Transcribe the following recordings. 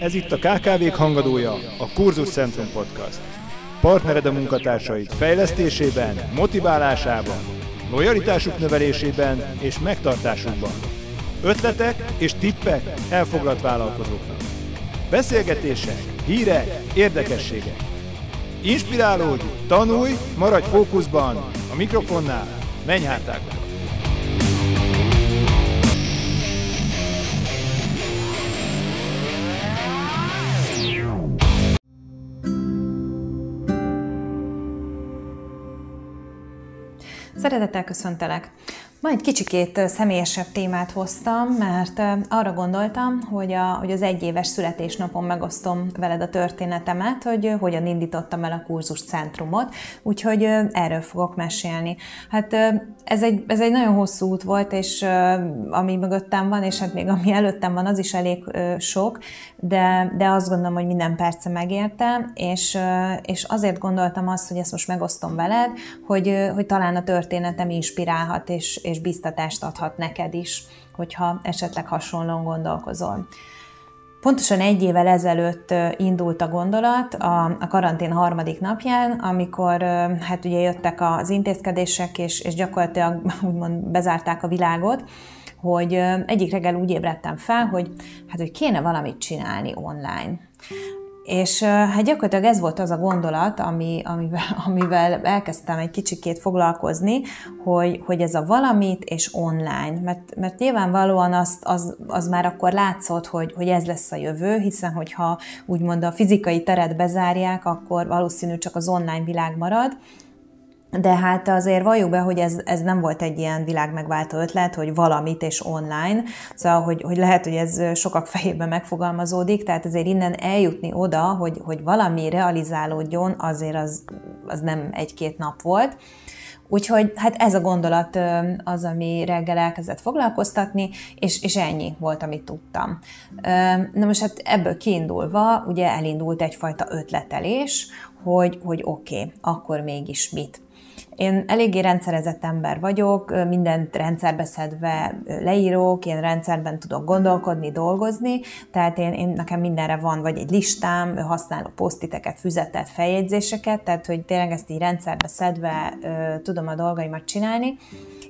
Ez itt a KKV-k hangadója, a Kurzus Centrum Podcast. Partnered a munkatársaid fejlesztésében, motiválásában, lojalitásuk növelésében és megtartásukban. Ötletek és tippek elfoglalt vállalkozóknak. Beszélgetések, hírek, érdekességek. Inspirálódj, tanulj, maradj fókuszban, a mikrofonnál menj hátákba. Szeretettel köszöntelek! Ma egy kicsikét személyesebb témát hoztam, mert arra gondoltam, hogy, a, hogy az egyéves születésnapon megosztom veled a történetemet, hogy hogyan indítottam el a kurzus centrumot, úgyhogy erről fogok mesélni. Hát ez egy, ez egy nagyon hosszú út volt, és ami mögöttem van, és hát még ami előttem van, az is elég sok, de, de azt gondolom, hogy minden perce megérte, és, és azért gondoltam azt, hogy ezt most megosztom veled, hogy, hogy talán a történetem inspirálhat, és, és biztatást adhat neked is, hogyha esetleg hasonlóan gondolkozol. Pontosan egy évvel ezelőtt indult a gondolat a, karantén harmadik napján, amikor hát ugye jöttek az intézkedések, és, és gyakorlatilag úgymond bezárták a világot, hogy egyik reggel úgy ébredtem fel, hogy hát, hogy kéne valamit csinálni online. És hát gyakorlatilag ez volt az a gondolat, ami, amivel, amivel elkezdtem egy kicsikét foglalkozni, hogy, hogy ez a valamit és online. Mert, mert nyilvánvalóan az, az, az már akkor látszott, hogy, hogy ez lesz a jövő, hiszen hogyha úgymond a fizikai teret bezárják, akkor valószínű csak az online világ marad, de hát azért valljuk be, hogy ez, ez nem volt egy ilyen világmegváltó ötlet, hogy valamit és online, szóval, hogy, hogy lehet, hogy ez sokak fejében megfogalmazódik, tehát azért innen eljutni oda, hogy, hogy valami realizálódjon, azért az, az nem egy-két nap volt. Úgyhogy hát ez a gondolat az, ami reggel elkezdett foglalkoztatni, és, és ennyi volt, amit tudtam. Na most hát ebből kiindulva ugye elindult egyfajta ötletelés, hogy, hogy oké, okay, akkor mégis mit. Én eléggé rendszerezett ember vagyok, mindent rendszerbe szedve leírok, én rendszerben tudok gondolkodni, dolgozni, tehát én, én nekem mindenre van vagy egy listám, használok posztiteket, füzetet, feljegyzéseket, tehát hogy tényleg ezt így rendszerbe szedve tudom a dolgaimat csinálni,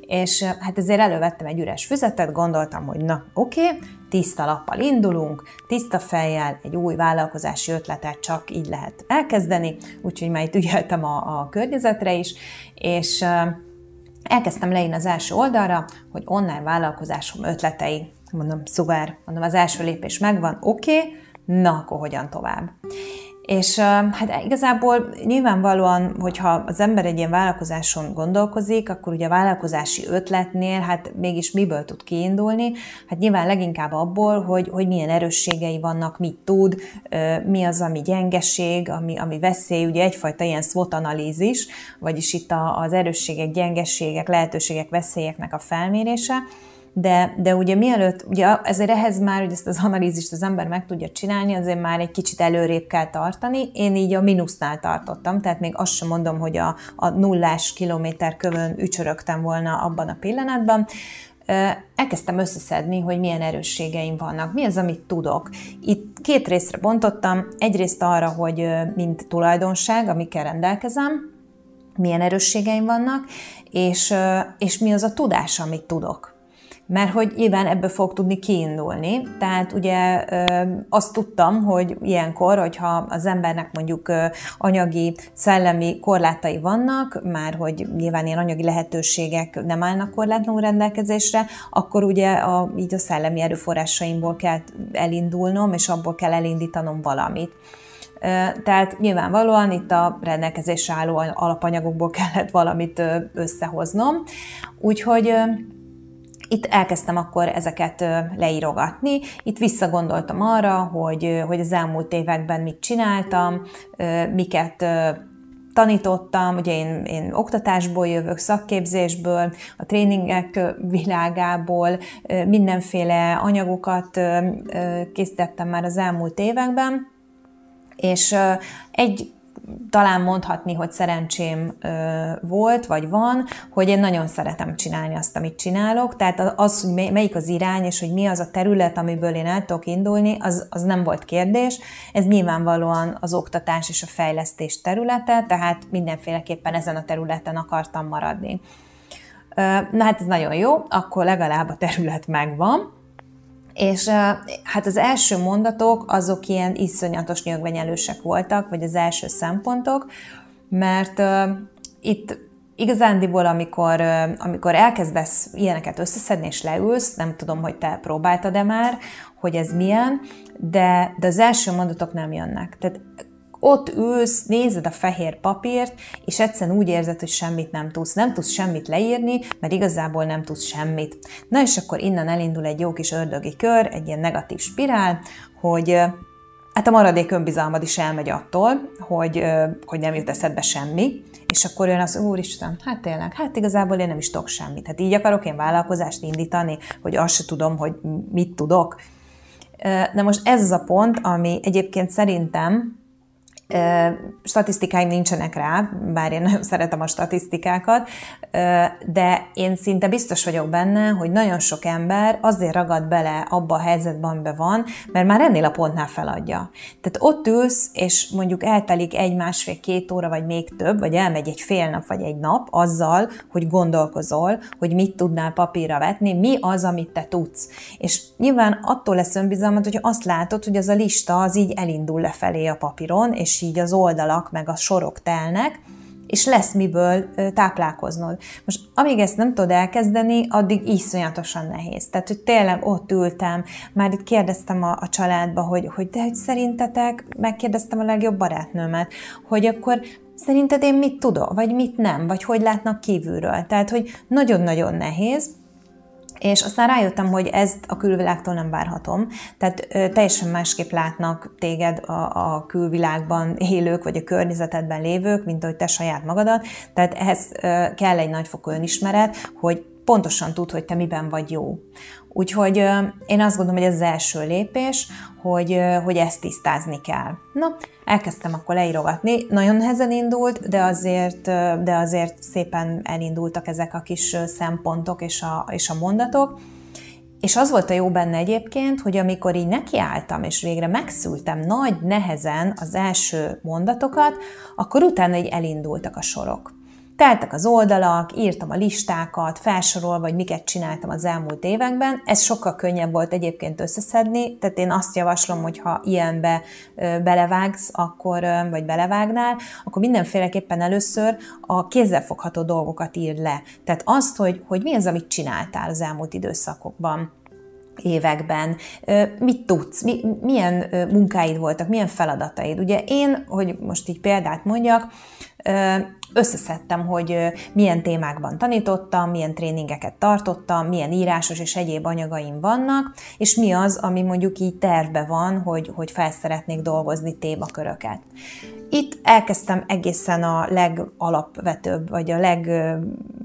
és hát ezért elővettem egy üres füzetet, gondoltam, hogy na oké, okay, tiszta lappal indulunk, tiszta fejjel, egy új vállalkozási ötletet csak így lehet elkezdeni, úgyhogy már itt ügyeltem a, a környezetre is, és elkezdtem leírni az első oldalra, hogy online vállalkozásom ötletei. Mondom, szuper, mondom, az első lépés megvan, oké, okay, na akkor hogyan tovább. És hát igazából nyilvánvalóan, hogyha az ember egy ilyen vállalkozáson gondolkozik, akkor ugye a vállalkozási ötletnél hát mégis miből tud kiindulni? Hát nyilván leginkább abból, hogy, hogy milyen erősségei vannak, mit tud, mi az, ami gyengeség, ami, ami veszély, ugye egyfajta ilyen SWOT analízis, vagyis itt az erősségek, gyengeségek, lehetőségek, veszélyeknek a felmérése, de, de ugye mielőtt, ugye ezért ehhez már, hogy ezt az analízist az ember meg tudja csinálni, azért már egy kicsit előrébb kell tartani. Én így a mínusznál tartottam, tehát még azt sem mondom, hogy a, a nullás kilométer kövön ücsörögtem volna abban a pillanatban. Elkezdtem összeszedni, hogy milyen erősségeim vannak, mi az, amit tudok. Itt két részre bontottam, egyrészt arra, hogy mint tulajdonság, amikkel rendelkezem, milyen erősségeim vannak, és, és mi az a tudás, amit tudok mert hogy nyilván ebből fog tudni kiindulni. Tehát ugye azt tudtam, hogy ilyenkor, hogyha az embernek mondjuk anyagi, szellemi korlátai vannak, már hogy nyilván ilyen anyagi lehetőségek nem állnak korlátlanul rendelkezésre, akkor ugye a, így a szellemi erőforrásaimból kell elindulnom, és abból kell elindítanom valamit. Tehát nyilvánvalóan itt a rendelkezésre álló alapanyagokból kellett valamit összehoznom. Úgyhogy itt elkezdtem akkor ezeket leírogatni. Itt visszagondoltam arra, hogy, hogy az elmúlt években mit csináltam, miket tanítottam, ugye én, én oktatásból jövök, szakképzésből, a tréningek világából, mindenféle anyagokat készítettem már az elmúlt években, és egy talán mondhatni, hogy szerencsém volt, vagy van, hogy én nagyon szeretem csinálni azt, amit csinálok, tehát az, hogy melyik az irány, és hogy mi az a terület, amiből én el tudok indulni, az, az nem volt kérdés. Ez nyilvánvalóan az oktatás és a fejlesztés területe, tehát mindenféleképpen ezen a területen akartam maradni. Na hát ez nagyon jó, akkor legalább a terület megvan. És hát az első mondatok azok ilyen iszonyatos nyögvenyelősek voltak, vagy az első szempontok, mert uh, itt igazándiból, amikor, amikor elkezdesz ilyeneket összeszedni és leülsz, nem tudom, hogy te próbáltad-e már, hogy ez milyen, de, de az első mondatok nem jönnek. Tehát ott ülsz, nézed a fehér papírt, és egyszerűen úgy érzed, hogy semmit nem tudsz. Nem tudsz semmit leírni, mert igazából nem tudsz semmit. Na és akkor innen elindul egy jó kis ördögi kör, egy ilyen negatív spirál, hogy hát a maradék önbizalmad is elmegy attól, hogy, hogy nem jut eszedbe semmi, és akkor jön az, úristen, hát tényleg, hát igazából én nem is tudok semmit. Hát így akarok én vállalkozást indítani, hogy azt se tudom, hogy mit tudok. Na most ez az a pont, ami egyébként szerintem Statisztikáim nincsenek rá, bár én nagyon szeretem a statisztikákat, de én szinte biztos vagyok benne, hogy nagyon sok ember azért ragad bele abba a helyzetben, amiben van, mert már ennél a pontnál feladja. Tehát ott ülsz, és mondjuk eltelik egy, másfél, két óra, vagy még több, vagy elmegy egy fél nap, vagy egy nap azzal, hogy gondolkozol, hogy mit tudnál papírra vetni, mi az, amit te tudsz. És nyilván attól lesz önbizalmat, hogy azt látod, hogy az a lista az így elindul lefelé a papíron, és így az oldalak meg a sorok telnek, és lesz miből táplálkoznod. Most amíg ezt nem tudod elkezdeni, addig iszonyatosan nehéz. Tehát, hogy tényleg ott ültem, már itt kérdeztem a, a családba, hogy, hogy de hogy szerintetek, megkérdeztem a legjobb barátnőmet, hogy akkor szerinted én mit tudok, vagy mit nem, vagy hogy látnak kívülről. Tehát, hogy nagyon-nagyon nehéz, és aztán rájöttem, hogy ezt a külvilágtól nem várhatom. Tehát ö, teljesen másképp látnak téged a, a külvilágban élők, vagy a környezetedben lévők, mint ahogy te saját magadat. Tehát ehhez ö, kell egy nagyfokú önismeret, hogy pontosan tud, hogy te miben vagy jó. Úgyhogy én azt gondolom, hogy ez az első lépés, hogy, hogy ezt tisztázni kell. Na, elkezdtem akkor leírogatni. Nagyon nehezen indult, de azért, de azért szépen elindultak ezek a kis szempontok és a, és a mondatok. És az volt a jó benne egyébként, hogy amikor így nekiálltam, és végre megszültem nagy nehezen az első mondatokat, akkor utána így elindultak a sorok. Teltek az oldalak, írtam a listákat, felsorolva, vagy miket csináltam az elmúlt években. Ez sokkal könnyebb volt egyébként összeszedni, tehát én azt javaslom, hogy ha ilyenbe belevágsz, akkor, vagy belevágnál, akkor mindenféleképpen először a kézzelfogható dolgokat ír le. Tehát azt, hogy, hogy mi az, amit csináltál az elmúlt időszakokban években, mit tudsz, mi, milyen munkáid voltak, milyen feladataid. Ugye én, hogy most így példát mondjak, összeszedtem, hogy milyen témákban tanítottam, milyen tréningeket tartottam, milyen írásos és egyéb anyagaim vannak, és mi az, ami mondjuk így tervbe van, hogy, hogy felszeretnék dolgozni témaköröket. Itt elkezdtem egészen a legalapvetőbb, vagy a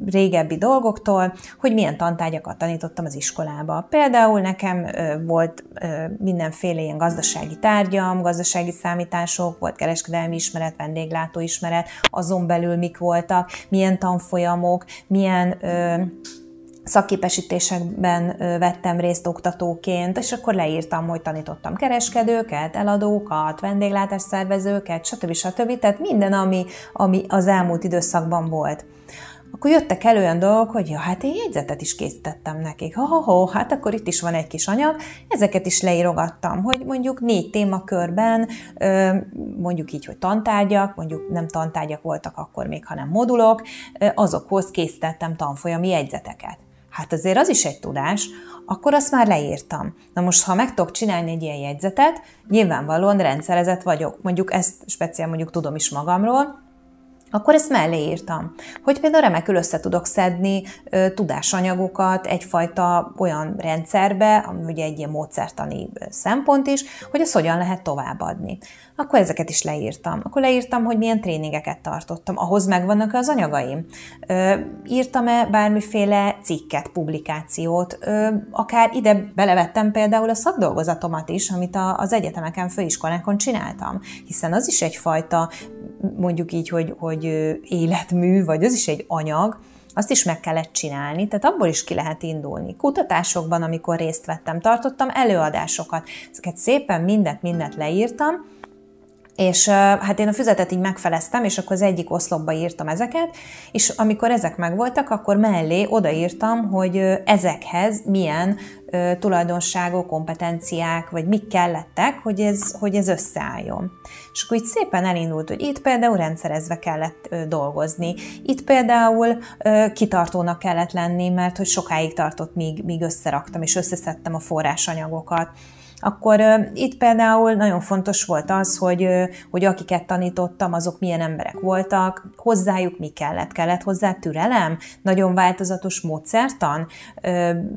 legrégebbi dolgoktól, hogy milyen tantárgyakat tanítottam az iskolába. Például nekem volt mindenféle ilyen gazdasági tárgyam, gazdasági számítások, volt kereskedelmi ismeret, vendéglátó ismeret, azon belül mik voltak, milyen tanfolyamok, milyen szakképesítésekben vettem részt oktatóként, és akkor leírtam, hogy tanítottam kereskedőket, eladókat, vendéglátásszervezőket, stb. stb. Tehát minden, ami, ami az elmúlt időszakban volt. Akkor jöttek elő olyan dolgok, hogy ja, hát én jegyzetet is készítettem nekik. Ha, ha, ha, hát akkor itt is van egy kis anyag. Ezeket is leírogattam, hogy mondjuk négy témakörben, mondjuk így, hogy tantárgyak, mondjuk nem tantárgyak voltak akkor még, hanem modulok, azokhoz készítettem tanfolyami jegyzeteket. Hát azért az is egy tudás, akkor azt már leírtam. Na most, ha meg tudok csinálni egy ilyen jegyzetet, nyilvánvalóan rendszerezett vagyok. Mondjuk ezt speciál mondjuk tudom is magamról, akkor ezt mellé írtam. Hogy például remekül össze tudok szedni ö, tudásanyagokat egyfajta olyan rendszerbe, ami ugye egy ilyen módszertani szempont is, hogy ezt hogyan lehet továbbadni. Akkor ezeket is leírtam. Akkor leírtam, hogy milyen tréningeket tartottam. Ahhoz megvannak az anyagaim. Ö, írtam-e bármiféle cikket, publikációt, ö, akár ide belevettem például a szakdolgozatomat is, amit a, az egyetemeken, főiskolákon csináltam. Hiszen az is egyfajta mondjuk így, hogy, hogy életmű, vagy az is egy anyag, azt is meg kellett csinálni, tehát abból is ki lehet indulni. Kutatásokban, amikor részt vettem, tartottam előadásokat, ezeket szépen mindent, mindent leírtam, és hát én a füzetet így megfeleztem, és akkor az egyik oszlopba írtam ezeket, és amikor ezek megvoltak, akkor mellé odaírtam, hogy ezekhez milyen tulajdonságok, kompetenciák, vagy mik kellettek, hogy ez, hogy ez összeálljon. És akkor így szépen elindult, hogy itt például rendszerezve kellett dolgozni, itt például kitartónak kellett lenni, mert hogy sokáig tartott, míg, míg összeraktam, és összeszedtem a forrásanyagokat akkor itt például nagyon fontos volt az, hogy, hogy akiket tanítottam, azok milyen emberek voltak, hozzájuk mi kellett, kellett hozzá türelem, nagyon változatos módszertan,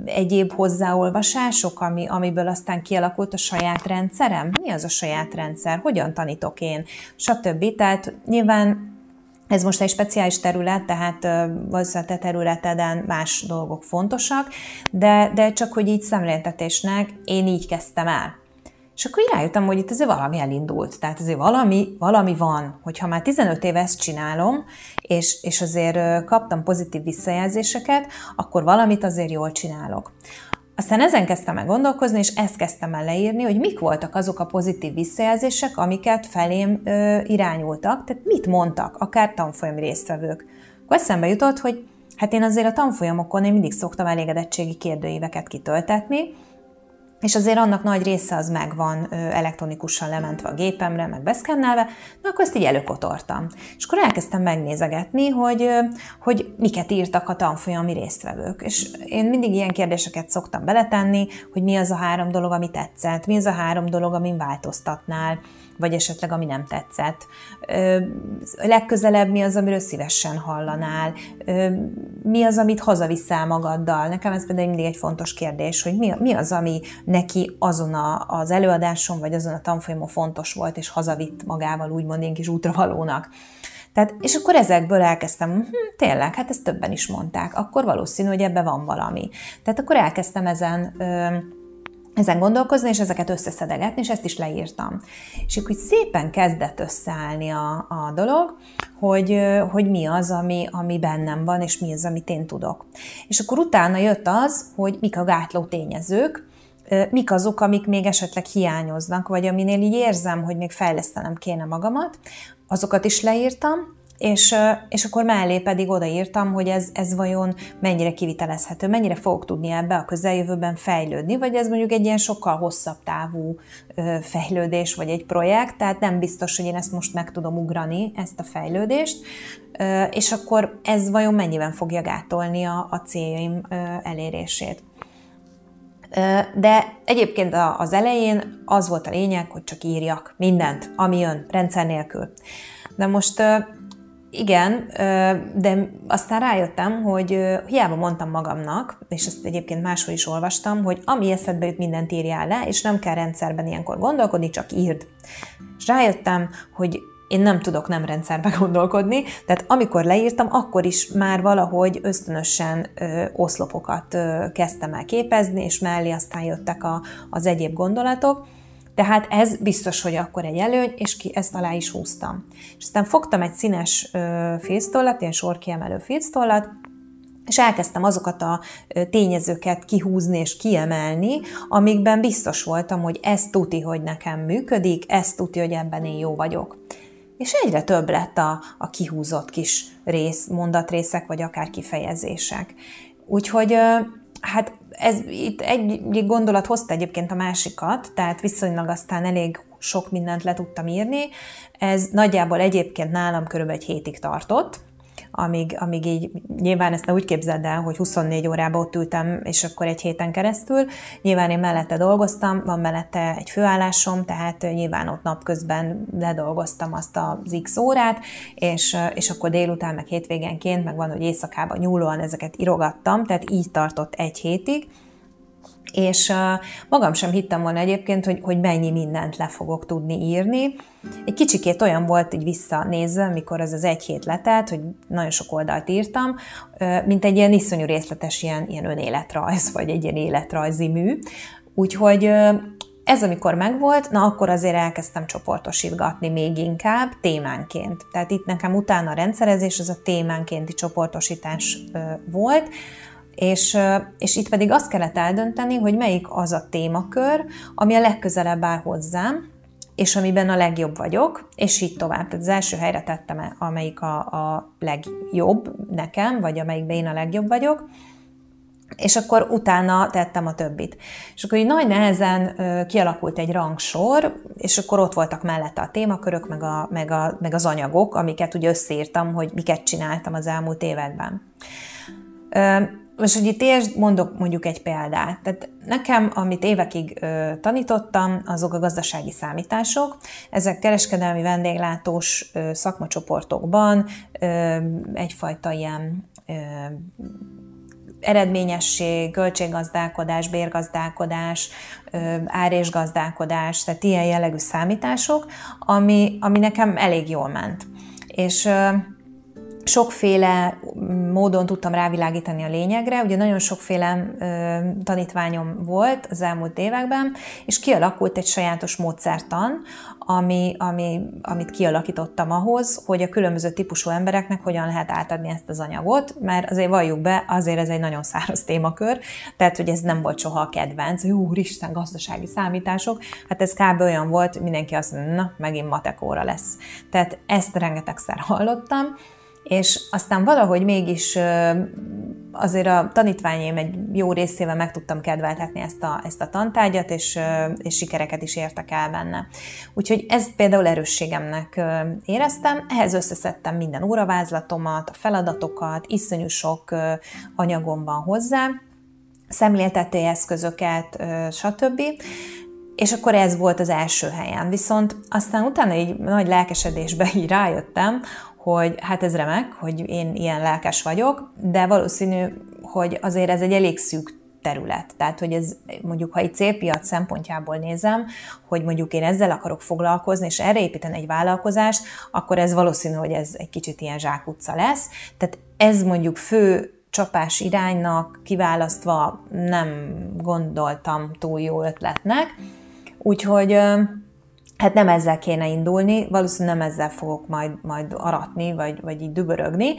egyéb hozzáolvasások, ami, amiből aztán kialakult a saját rendszerem, mi az a saját rendszer, hogyan tanítok én, stb. Tehát nyilván ez most egy speciális terület, tehát valószínűleg te területeden más dolgok fontosak, de, de csak hogy így szemléltetésnek én így kezdtem el. És akkor így rájöttem, hogy itt azért valami elindult. Tehát azért valami, valami van, hogyha már 15 éve ezt csinálom, és, és azért kaptam pozitív visszajelzéseket, akkor valamit azért jól csinálok. Aztán ezen kezdtem el gondolkozni, és ezt kezdtem el leírni, hogy mik voltak azok a pozitív visszajelzések, amiket felém ö, irányultak, tehát mit mondtak, akár tanfolyami résztvevők. Akkor eszembe jutott, hogy hát én azért a tanfolyamokon én mindig szoktam elégedettségi kérdőíveket kitöltetni, és azért annak nagy része az megvan elektronikusan lementve a gépemre, meg beszkennelve, na akkor ezt így előkotortam. És akkor elkezdtem megnézegetni, hogy, hogy miket írtak a tanfolyami résztvevők. És én mindig ilyen kérdéseket szoktam beletenni, hogy mi az a három dolog, ami tetszett, mi az a három dolog, amin változtatnál, vagy esetleg ami nem tetszett. Legközelebb mi az, amiről szívesen hallanál, mi az, amit hazaviszel magaddal. Nekem ez például mindig egy fontos kérdés, hogy mi, mi az, ami neki azon a, az előadáson, vagy azon a tanfolyamon fontos volt, és hazavitt magával, úgymond én kis útravalónak. Tehát, és akkor ezekből elkezdtem, hm, tényleg, hát ezt többen is mondták, akkor valószínű, hogy ebben van valami. Tehát akkor elkezdtem ezen ö, ezen gondolkozni, és ezeket összeszedegetni, és ezt is leírtam. És akkor így szépen kezdett összeállni a, a dolog, hogy, hogy mi az, ami, ami bennem van, és mi az, amit én tudok. És akkor utána jött az, hogy mik a gátló tényezők, mik azok, amik még esetleg hiányoznak, vagy aminél így érzem, hogy még fejlesztenem kéne magamat, azokat is leírtam, és, és akkor mellé pedig odaírtam, hogy ez, ez vajon mennyire kivitelezhető, mennyire fogok tudni ebbe a közeljövőben fejlődni, vagy ez mondjuk egy ilyen sokkal hosszabb távú fejlődés, vagy egy projekt, tehát nem biztos, hogy én ezt most meg tudom ugrani, ezt a fejlődést, és akkor ez vajon mennyiben fogja gátolni a, a céljaim elérését. De egyébként az elején az volt a lényeg, hogy csak írjak mindent, ami jön, rendszer nélkül. De most igen, de aztán rájöttem, hogy hiába mondtam magamnak, és ezt egyébként máshol is olvastam, hogy ami eszedbe jut, mindent írjál le, és nem kell rendszerben ilyenkor gondolkodni, csak írd. És rájöttem, hogy én nem tudok nem rendszerbe gondolkodni, tehát amikor leírtam, akkor is már valahogy ösztönösen ö, oszlopokat ö, kezdtem el képezni, és mellé aztán jöttek a, az egyéb gondolatok, tehát ez biztos, hogy akkor egy előny, és ki ezt alá is húztam. És aztán fogtam egy színes filctollat, ilyen sorkiemelő filctollat, és elkezdtem azokat a tényezőket kihúzni és kiemelni, amikben biztos voltam, hogy ez tuti, hogy nekem működik, ez tuti, hogy ebben én jó vagyok. És egyre több lett a, a kihúzott kis rész, mondatrészek, vagy akár kifejezések. Úgyhogy hát ez itt egy gondolat hozta egyébként a másikat, tehát viszonylag aztán elég sok mindent le tudtam írni. Ez nagyjából egyébként nálam körülbelül egy hétig tartott, amíg, amíg így, nyilván ezt ne úgy képzeld el, hogy 24 órában ott ültem, és akkor egy héten keresztül. Nyilván én mellette dolgoztam, van mellette egy főállásom, tehát nyilván ott napközben ledolgoztam azt az x órát, és, és akkor délután, meg hétvégenként, meg van, hogy éjszakában nyúlóan ezeket irogattam, tehát így tartott egy hétig és magam sem hittem volna egyébként, hogy, hogy mennyi mindent le fogok tudni írni. Egy kicsikét olyan volt, hogy visszanézve, amikor az az egy hét letelt, hogy nagyon sok oldalt írtam, mint egy ilyen iszonyú részletes ilyen, ilyen önéletrajz, vagy egy ilyen életrajzi mű. Úgyhogy ez amikor megvolt, na akkor azért elkezdtem csoportosítgatni még inkább témánként. Tehát itt nekem utána a rendszerezés, az a témánkénti csoportosítás volt, és, és itt pedig azt kellett eldönteni, hogy melyik az a témakör, ami a legközelebb áll hozzám, és amiben a legjobb vagyok, és így tovább. Tehát az első helyre tettem, amelyik a, a legjobb nekem, vagy amelyikben én a legjobb vagyok, és akkor utána tettem a többit. És akkor így nagy nehezen kialakult egy rangsor, és akkor ott voltak mellette a témakörök, meg, a, meg, a, meg az anyagok, amiket ugye összeírtam, hogy miket csináltam az elmúlt években. Most, hogy itt értsd, mondok mondjuk egy példát. Tehát nekem, amit évekig ö, tanítottam, azok a gazdasági számítások. Ezek kereskedelmi vendéglátós ö, szakmacsoportokban ö, egyfajta ilyen ö, eredményesség, költséggazdálkodás, bérgazdálkodás, árésgazdálkodás, tehát ilyen jellegű számítások, ami, ami nekem elég jól ment. És sokféle módon tudtam rávilágítani a lényegre, ugye nagyon sokféle ö, tanítványom volt az elmúlt években, és kialakult egy sajátos módszertan, ami, ami, amit kialakítottam ahhoz, hogy a különböző típusú embereknek hogyan lehet átadni ezt az anyagot, mert azért valljuk be, azért ez egy nagyon száraz témakör, tehát hogy ez nem volt soha a kedvenc, hogy úristen, gazdasági számítások, hát ez kb. olyan volt, mindenki azt mondja, na, megint matekóra lesz. Tehát ezt rengetegszer hallottam, és aztán valahogy mégis azért a tanítványaim egy jó részével meg tudtam kedveltetni ezt a, ezt a tantárgyat, és, és sikereket is értek el benne. Úgyhogy ez például erősségemnek éreztem, ehhez összeszedtem minden óravázlatomat, a feladatokat, iszonyú sok anyagom van hozzá, szemléltető eszközöket, stb. És akkor ez volt az első helyen. Viszont aztán utána így nagy lelkesedésbe így rájöttem, hogy hát ez remek, hogy én ilyen lelkes vagyok, de valószínű, hogy azért ez egy elég szűk terület. Tehát, hogy ez mondjuk, ha egy célpiac szempontjából nézem, hogy mondjuk én ezzel akarok foglalkozni, és erre építeni egy vállalkozást, akkor ez valószínű, hogy ez egy kicsit ilyen zsákutca lesz. Tehát ez mondjuk fő csapás iránynak kiválasztva nem gondoltam túl jó ötletnek. Úgyhogy hát nem ezzel kéne indulni, valószínűleg nem ezzel fogok majd, majd aratni, vagy, vagy így dübörögni,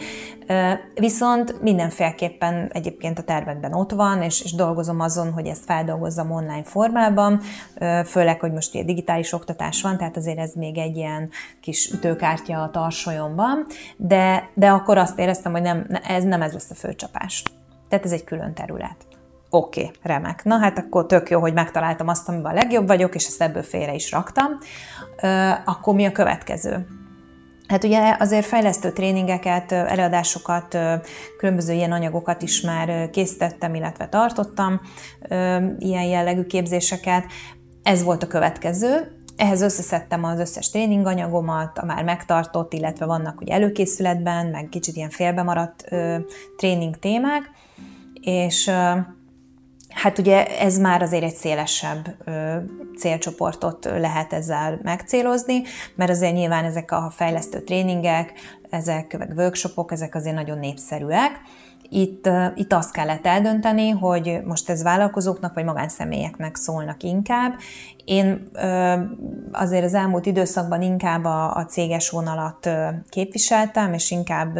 viszont mindenféleképpen egyébként a tervekben ott van, és, és dolgozom azon, hogy ezt feldolgozzam online formában, főleg, hogy most ugye digitális oktatás van, tehát azért ez még egy ilyen kis ütőkártya a tarsolyomban, de, de akkor azt éreztem, hogy nem, ez nem ez lesz a főcsapás. Tehát ez egy külön terület. Oké, okay, remek. Na hát akkor tök jó, hogy megtaláltam azt, amiben a legjobb vagyok, és ezt ebből félre is raktam. Akkor mi a következő? Hát ugye azért fejlesztő tréningeket, előadásokat, különböző ilyen anyagokat is már készítettem, illetve tartottam, ilyen jellegű képzéseket. Ez volt a következő. Ehhez összeszedtem az összes tréninganyagomat, a már megtartott, illetve vannak ugye előkészületben, meg kicsit ilyen félbemaradt tréning témák, és Hát ugye ez már azért egy szélesebb ö, célcsoportot lehet ezzel megcélozni, mert azért nyilván ezek a fejlesztő tréningek, ezek meg workshopok, ezek azért nagyon népszerűek. Itt, itt azt kellett eldönteni, hogy most ez vállalkozóknak vagy magánszemélyeknek szólnak inkább. Én azért az elmúlt időszakban inkább a, a céges vonalat képviseltem, és inkább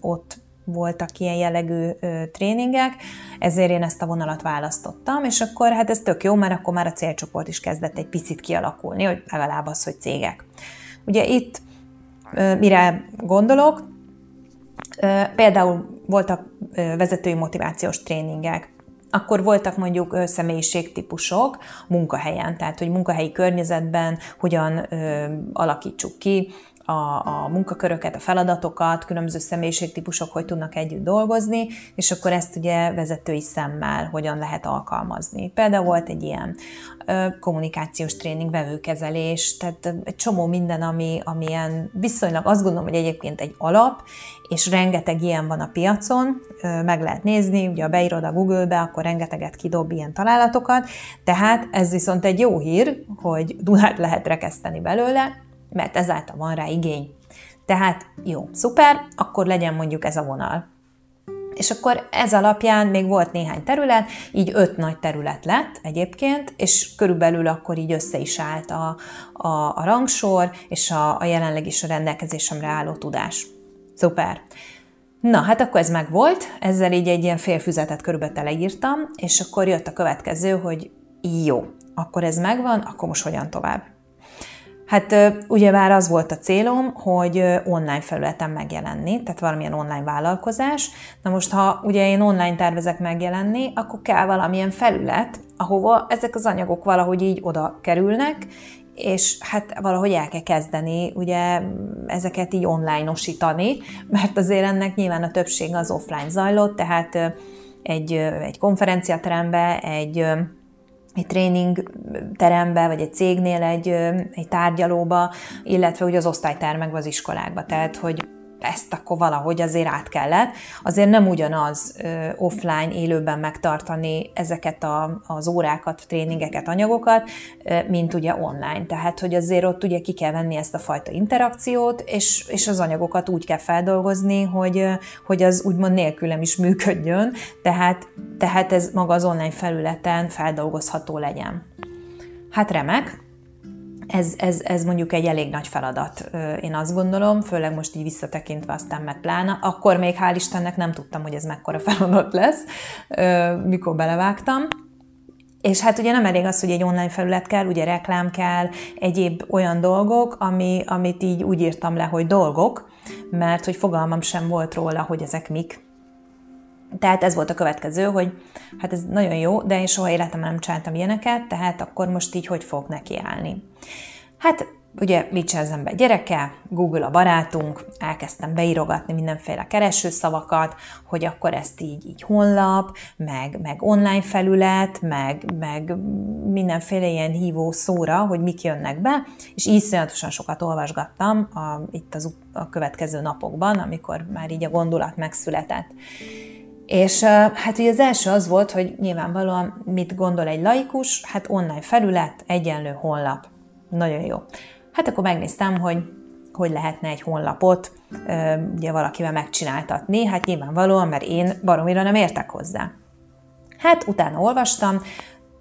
ott voltak ilyen jellegű tréningek, ezért én ezt a vonalat választottam, és akkor hát ez tök jó, mert akkor már a célcsoport is kezdett egy picit kialakulni, hogy legalább az, hogy cégek. Ugye itt mire gondolok, például voltak vezetői motivációs tréningek, akkor voltak mondjuk személyiségtípusok munkahelyen, tehát hogy munkahelyi környezetben hogyan ö, alakítsuk ki a, a munkaköröket, a feladatokat, különböző személyiségtípusok hogy tudnak együtt dolgozni, és akkor ezt ugye vezetői szemmel hogyan lehet alkalmazni. Például volt egy ilyen ö, kommunikációs tréning, vevőkezelés, tehát egy csomó minden, ami, ami ilyen viszonylag azt gondolom, hogy egyébként egy alap, és rengeteg ilyen van a piacon, ö, meg lehet nézni, ugye ha beírod a Google-be, akkor rengeteget kidob ilyen találatokat, tehát ez viszont egy jó hír, hogy Dunát lehet rekeszteni belőle, mert ezáltal van rá igény. Tehát jó, szuper, akkor legyen mondjuk ez a vonal. És akkor ez alapján még volt néhány terület, így öt nagy terület lett egyébként, és körülbelül akkor így össze is állt a, a, a rangsor, és a, a jelenleg is a rendelkezésemre álló tudás. Szuper! Na, hát akkor ez meg volt, ezzel így egy ilyen félfüzetet körülbelül teleírtam, és akkor jött a következő, hogy jó, akkor ez megvan, akkor most hogyan tovább? Hát ugye már az volt a célom, hogy online felületen megjelenni, tehát valamilyen online vállalkozás. Na most, ha ugye én online tervezek megjelenni, akkor kell valamilyen felület, ahova ezek az anyagok valahogy így oda kerülnek, és hát valahogy el kell kezdeni ugye ezeket így online-osítani, mert azért ennek nyilván a többség az offline zajlott, tehát egy, egy konferenciaterembe, egy egy tréning terembe, vagy egy cégnél egy, egy tárgyalóba, illetve ugye az osztálytermekbe, az iskolákba. Tehát, hogy ezt akkor valahogy azért át kellett. Azért nem ugyanaz offline, élőben megtartani ezeket a, az órákat, tréningeket, anyagokat, mint ugye online. Tehát, hogy azért ott ugye ki kell venni ezt a fajta interakciót, és, és az anyagokat úgy kell feldolgozni, hogy, hogy az úgymond nélkülem is működjön, tehát, tehát ez maga az online felületen feldolgozható legyen. Hát remek, ez, ez, ez mondjuk egy elég nagy feladat, én azt gondolom, főleg most így visszatekintve aztán meg plána. Akkor még hál' Istennek nem tudtam, hogy ez mekkora feladat lesz, mikor belevágtam. És hát ugye nem elég az, hogy egy online felület kell, ugye reklám kell, egyéb olyan dolgok, ami, amit így úgy írtam le, hogy dolgok, mert hogy fogalmam sem volt róla, hogy ezek mik. Tehát ez volt a következő, hogy hát ez nagyon jó, de én soha életemben nem csináltam ilyeneket, tehát akkor most így hogy fog nekiállni. Hát ugye mit csinál az ember gyereke, Google a barátunk, elkezdtem beírogatni mindenféle keresőszavakat, hogy akkor ezt így, így honlap, meg, meg online felület, meg, meg mindenféle ilyen hívó szóra, hogy mik jönnek be, és iszonyatosan sokat olvasgattam a, itt az, a következő napokban, amikor már így a gondolat megszületett. És hát ugye az első az volt, hogy nyilvánvalóan mit gondol egy laikus, hát online felület, egyenlő honlap. Nagyon jó. Hát akkor megnéztem, hogy hogy lehetne egy honlapot ugye valakivel megcsináltatni, hát nyilvánvalóan, mert én baromira nem értek hozzá. Hát utána olvastam,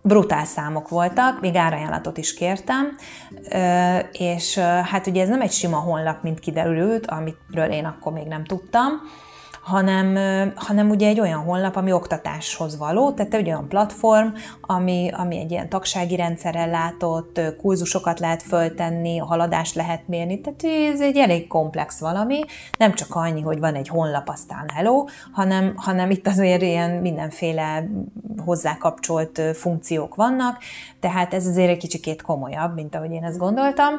brutál számok voltak, még árajánlatot is kértem, és hát ugye ez nem egy sima honlap, mint kiderült, amitről én akkor még nem tudtam, hanem, hanem ugye egy olyan honlap, ami oktatáshoz való, tehát egy olyan platform, ami, ami egy ilyen tagsági rendszerrel látott, kurzusokat lehet föltenni, a haladást lehet mérni, tehát ez egy elég komplex valami, nem csak annyi, hogy van egy honlap, aztán hello, hanem, hanem itt azért ilyen mindenféle hozzá kapcsolt funkciók vannak, tehát ez azért egy kicsikét komolyabb, mint ahogy én ezt gondoltam.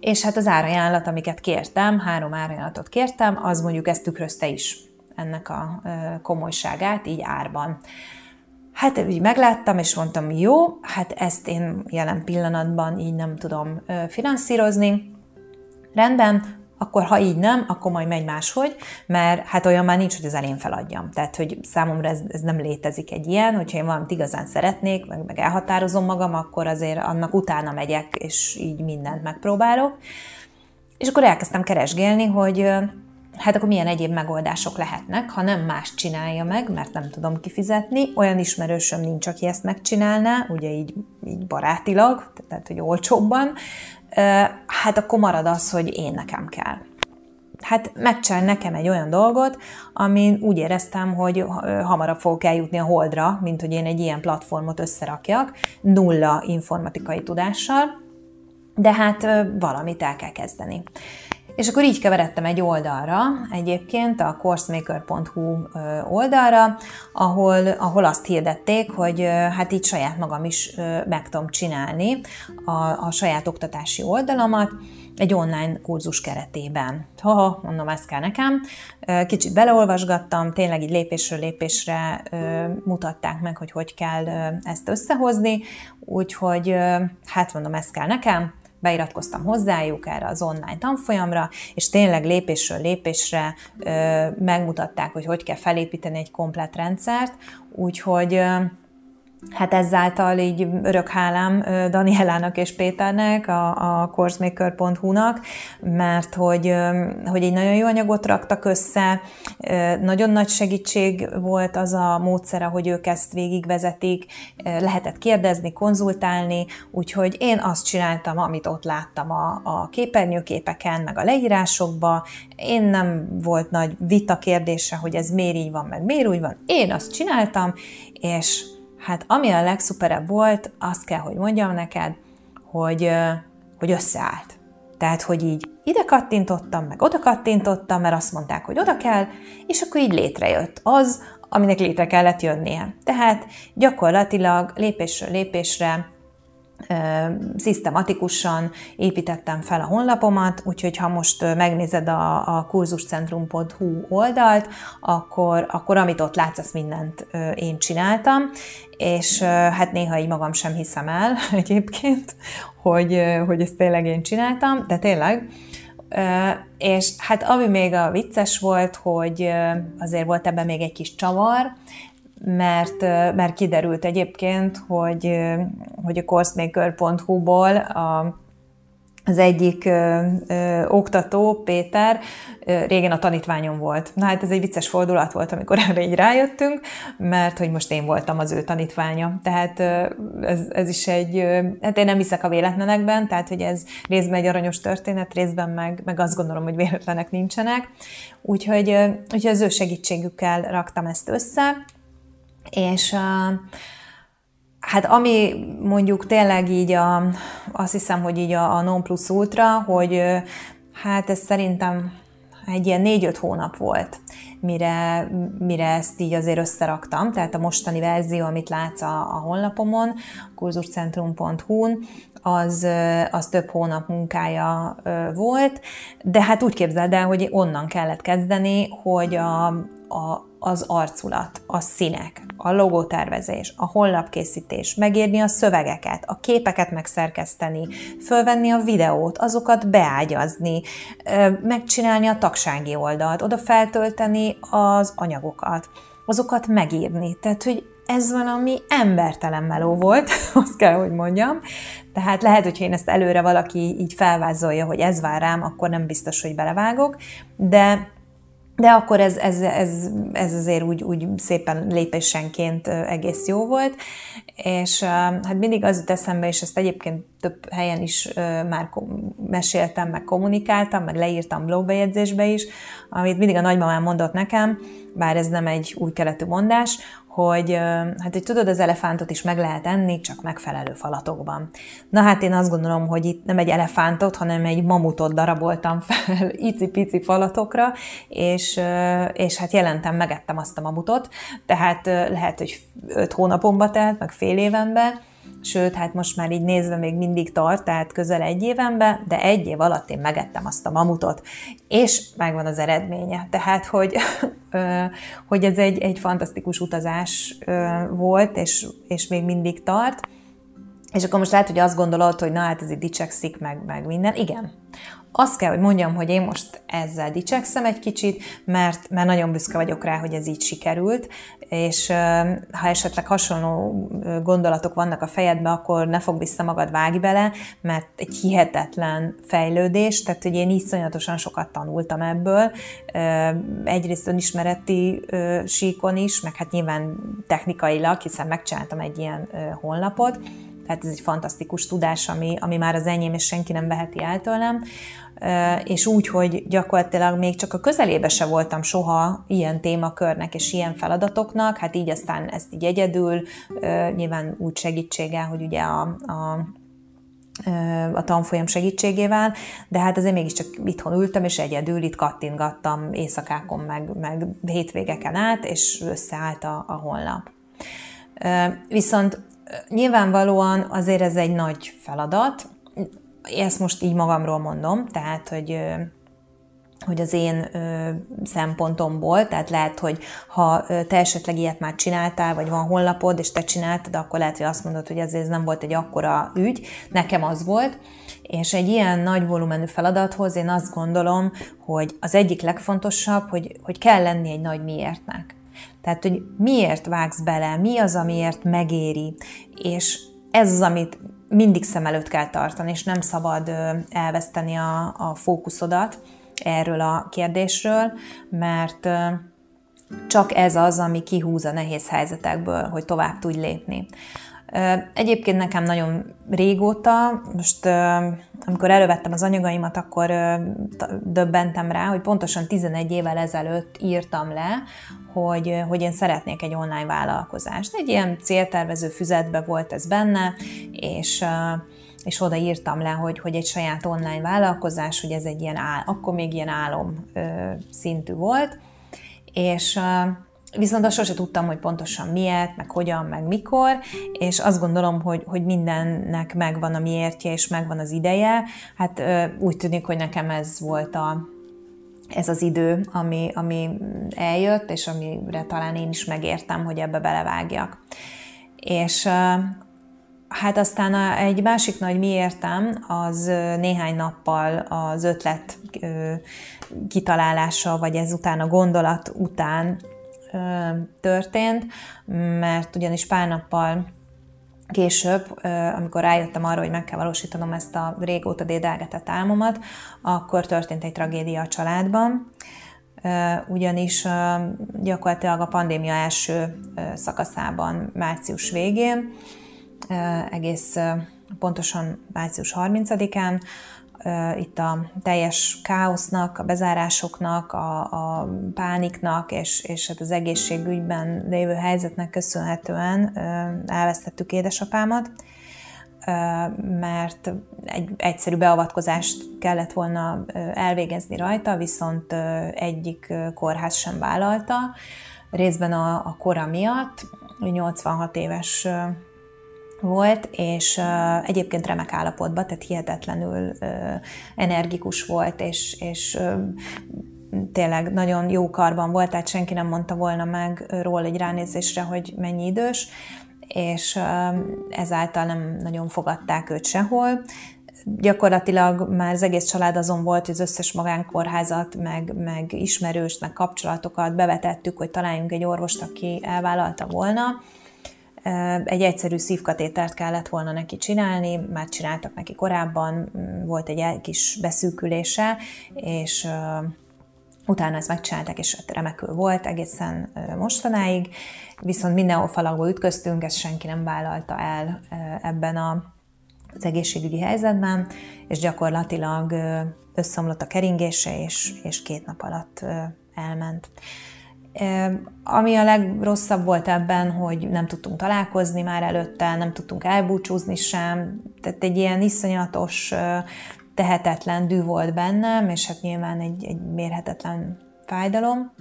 És hát az árajánlat, amiket kértem, három árajánlatot kértem, az mondjuk ezt tükrözte is ennek a komolyságát, így árban. Hát így megláttam, és mondtam, jó, hát ezt én jelen pillanatban így nem tudom finanszírozni. Rendben, akkor ha így nem, akkor majd megy máshogy, mert hát olyan már nincs, hogy az elén feladjam. Tehát, hogy számomra ez, ez nem létezik egy ilyen, hogyha én valamit igazán szeretnék, meg, meg elhatározom magam, akkor azért annak utána megyek, és így mindent megpróbálok. És akkor elkezdtem keresgélni, hogy hát akkor milyen egyéb megoldások lehetnek, ha nem más csinálja meg, mert nem tudom kifizetni. Olyan ismerősöm nincs, aki ezt megcsinálná, ugye így, így barátilag, tehát hogy olcsóbban. Hát akkor marad az, hogy én nekem kell. Hát megcsinál nekem egy olyan dolgot, amin úgy éreztem, hogy hamarabb fogok eljutni a holdra, mint hogy én egy ilyen platformot összerakjak, nulla informatikai tudással, de hát valamit el kell kezdeni. És akkor így keveredtem egy oldalra, egyébként a coursemaker.hu oldalra, ahol, ahol azt hirdették, hogy hát így saját magam is meg tudom csinálni a, a saját oktatási oldalamat, egy online kurzus keretében. Ha, mondom, ez kell nekem. Kicsit beleolvasgattam, tényleg így lépésről lépésre mutatták meg, hogy hogy kell ezt összehozni, úgyhogy hát mondom, ez kell nekem beiratkoztam hozzájuk erre az online tanfolyamra, és tényleg lépésről lépésre megmutatták, hogy hogy kell felépíteni egy komplet rendszert, úgyhogy hát ezáltal így örök hálám Danielának és Péternek, a, a coursemaker.hu-nak, mert hogy, hogy egy nagyon jó anyagot raktak össze, nagyon nagy segítség volt az a módszer, hogy ők ezt végigvezetik, lehetett kérdezni, konzultálni, úgyhogy én azt csináltam, amit ott láttam a, a képernyőképeken, meg a leírásokban, én nem volt nagy vita kérdése, hogy ez miért így van, meg miért úgy van, én azt csináltam, és Hát ami a legszuperebb volt, azt kell, hogy mondjam neked, hogy, hogy összeállt. Tehát, hogy így ide kattintottam, meg oda kattintottam, mert azt mondták, hogy oda kell, és akkor így létrejött az, aminek létre kellett jönnie. Tehát gyakorlatilag lépésről lépésre szisztematikusan építettem fel a honlapomat, úgyhogy ha most megnézed a, a kurzuscentrum.hu oldalt, akkor, akkor amit ott látsz, azt mindent én csináltam, és hát néha így magam sem hiszem el egyébként, hogy, hogy ezt tényleg én csináltam, de tényleg, és hát ami még a vicces volt, hogy azért volt ebben még egy kis csavar, mert, mert kiderült egyébként, hogy, hogy a coursemaker.hu-ból a, az egyik ö, ö, oktató, Péter, ö, régen a tanítványom volt. Na hát ez egy vicces fordulat volt, amikor erre így rájöttünk, mert hogy most én voltam az ő tanítványa. Tehát ö, ez, ez is egy, ö, hát én nem hiszek a véletlenekben, tehát hogy ez részben egy aranyos történet, részben meg, meg azt gondolom, hogy véletlenek nincsenek. Úgyhogy, ö, úgyhogy az ő segítségükkel raktam ezt össze, és hát ami mondjuk tényleg így a, azt hiszem, hogy így a, a non plus ultra, hogy hát ez szerintem egy ilyen négy-öt hónap volt, mire, mire ezt így azért összeraktam, tehát a mostani verzió, amit látsz a, a honlapomon, kurzuscentrum.hu-n, az, az több hónap munkája volt, de hát úgy képzeld el, hogy onnan kellett kezdeni, hogy a, a, az arculat, a színek, a logótervezés, a honlapkészítés, megírni a szövegeket, a képeket megszerkeszteni, fölvenni a videót, azokat beágyazni, megcsinálni a tagsági oldalt, oda feltölteni az anyagokat, azokat megírni. Tehát, hogy ez valami embertelen meló volt, azt kell, hogy mondjam. Tehát lehet, hogyha én ezt előre valaki így felvázolja, hogy ez vár rám, akkor nem biztos, hogy belevágok, de de akkor ez, ez, ez, ez azért úgy, úgy szépen lépésenként egész jó volt, és hát mindig az jut eszembe, és ezt egyébként több helyen is már meséltem, meg kommunikáltam, meg leírtam blogbejegyzésbe is, amit mindig a nagymamám mondott nekem, bár ez nem egy új keletű mondás, hogy hát, hogy tudod, az elefántot is meg lehet enni, csak megfelelő falatokban. Na hát én azt gondolom, hogy itt nem egy elefántot, hanem egy mamutot daraboltam fel icipici falatokra, és, és hát jelentem, megettem azt a mamutot, tehát lehet, hogy öt hónapomba telt, meg fél évenbe, sőt, hát most már így nézve még mindig tart, tehát közel egy évenbe, de egy év alatt én megettem azt a mamutot, és megvan az eredménye. Tehát, hogy, hogy ez egy, egy fantasztikus utazás volt, és, és még mindig tart. És akkor most lehet, hogy azt gondolod, hogy na hát ez itt dicsekszik, meg, meg minden. Igen, azt kell, hogy mondjam, hogy én most ezzel dicsekszem egy kicsit, mert, mert nagyon büszke vagyok rá, hogy ez így sikerült, és ha esetleg hasonló gondolatok vannak a fejedben, akkor ne fog vissza magad vágj bele, mert egy hihetetlen fejlődés, tehát hogy én iszonyatosan sokat tanultam ebből, egyrészt önismereti síkon is, meg hát nyilván technikailag, hiszen megcsináltam egy ilyen honlapot, tehát ez egy fantasztikus tudás, ami, ami már az enyém, és senki nem veheti el tőlem és úgy, hogy gyakorlatilag még csak a közelébe se voltam soha ilyen témakörnek és ilyen feladatoknak, hát így aztán ezt így egyedül, nyilván úgy segítséggel, hogy ugye a, a a tanfolyam segítségével, de hát azért mégiscsak itthon ültem, és egyedül itt kattintgattam éjszakákon, meg, meg hétvégeken át, és összeállt a, a honlap. Viszont nyilvánvalóan azért ez egy nagy feladat, ezt most így magamról mondom, tehát, hogy hogy az én ö, szempontomból, tehát lehet, hogy ha te esetleg ilyet már csináltál, vagy van honlapod, és te csináltad, akkor lehet, hogy azt mondod, hogy azért ez nem volt egy akkora ügy, nekem az volt, és egy ilyen nagy volumenű feladathoz én azt gondolom, hogy az egyik legfontosabb, hogy, hogy kell lenni egy nagy miértnek. Tehát, hogy miért vágsz bele, mi az, amiért megéri, és ez az, amit mindig szem előtt kell tartani, és nem szabad elveszteni a, a fókuszodat erről a kérdésről, mert csak ez az, ami kihúz a nehéz helyzetekből, hogy tovább tudj lépni. Egyébként nekem nagyon régóta, most amikor elővettem az anyagaimat, akkor döbbentem rá, hogy pontosan 11 évvel ezelőtt írtam le, hogy, hogy én szeretnék egy online vállalkozást. Egy ilyen céltervező füzetbe volt ez benne, és és oda írtam le, hogy, hogy egy saját online vállalkozás, hogy ez egy ilyen áll, akkor még ilyen álom szintű volt, és Viszont azt sose tudtam, hogy pontosan miért, meg hogyan, meg mikor, és azt gondolom, hogy, hogy mindennek megvan a miértje, és megvan az ideje. Hát úgy tűnik, hogy nekem ez volt a, ez az idő, ami, ami eljött, és amire talán én is megértem, hogy ebbe belevágjak. És hát aztán egy másik nagy miértem az néhány nappal az ötlet kitalálása, vagy ezután a gondolat után történt, mert ugyanis pár nappal később, amikor rájöttem arra, hogy meg kell valósítanom ezt a régóta dédelgetett álmomat, akkor történt egy tragédia a családban, ugyanis gyakorlatilag a pandémia első szakaszában, március végén, egész pontosan március 30-án itt a teljes káosznak, a bezárásoknak, a, a pániknak és, és hát az egészségügyben lévő helyzetnek köszönhetően elvesztettük édesapámat, mert egy egyszerű beavatkozást kellett volna elvégezni rajta, viszont egyik kórház sem vállalta, részben a, a kora miatt, 86 éves volt, és uh, egyébként remek állapotban, tehát hihetetlenül uh, energikus volt, és, és uh, tényleg nagyon jó karban volt, tehát senki nem mondta volna meg róla egy ránézésre, hogy mennyi idős, és ezáltal nem nagyon fogadták őt sehol. Gyakorlatilag már az egész család azon volt, hogy az összes magánkórházat, meg, meg ismerőst, meg kapcsolatokat bevetettük, hogy találjunk egy orvost, aki elvállalta volna egy egyszerű szívkatétert kellett volna neki csinálni, már csináltak neki korábban, mm, volt egy kis beszűkülése, és utána ezt megcsinálták, és hát remekül volt egészen mostanáig, viszont mindenhol falakba ütköztünk, ezt senki nem vállalta el ebben a, az egészségügyi helyzetben, és gyakorlatilag összeomlott a keringése, és, és két nap alatt elment. Ami a legrosszabb volt ebben, hogy nem tudtunk találkozni már előtte, nem tudtunk elbúcsúzni sem, tehát egy ilyen iszonyatos, tehetetlen dű volt bennem, és hát nyilván egy, egy mérhetetlen fájdalom.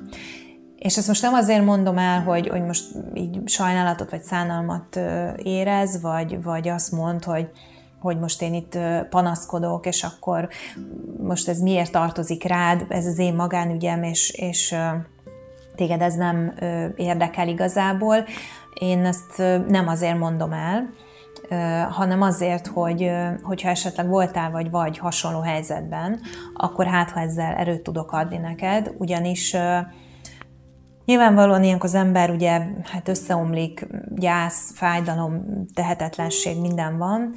És ezt most nem azért mondom el, hogy, hogy most így sajnálatot vagy szánalmat érez, vagy, vagy azt mond, hogy, hogy most én itt panaszkodok, és akkor most ez miért tartozik rád, ez az én magánügyem, és, és téged ez nem érdekel igazából. Én ezt nem azért mondom el, hanem azért, hogy hogyha esetleg voltál vagy vagy hasonló helyzetben, akkor hát, ha ezzel erőt tudok adni neked, ugyanis Nyilvánvalóan ilyenkor az ember ugye hát összeomlik, gyász, fájdalom, tehetetlenség, minden van,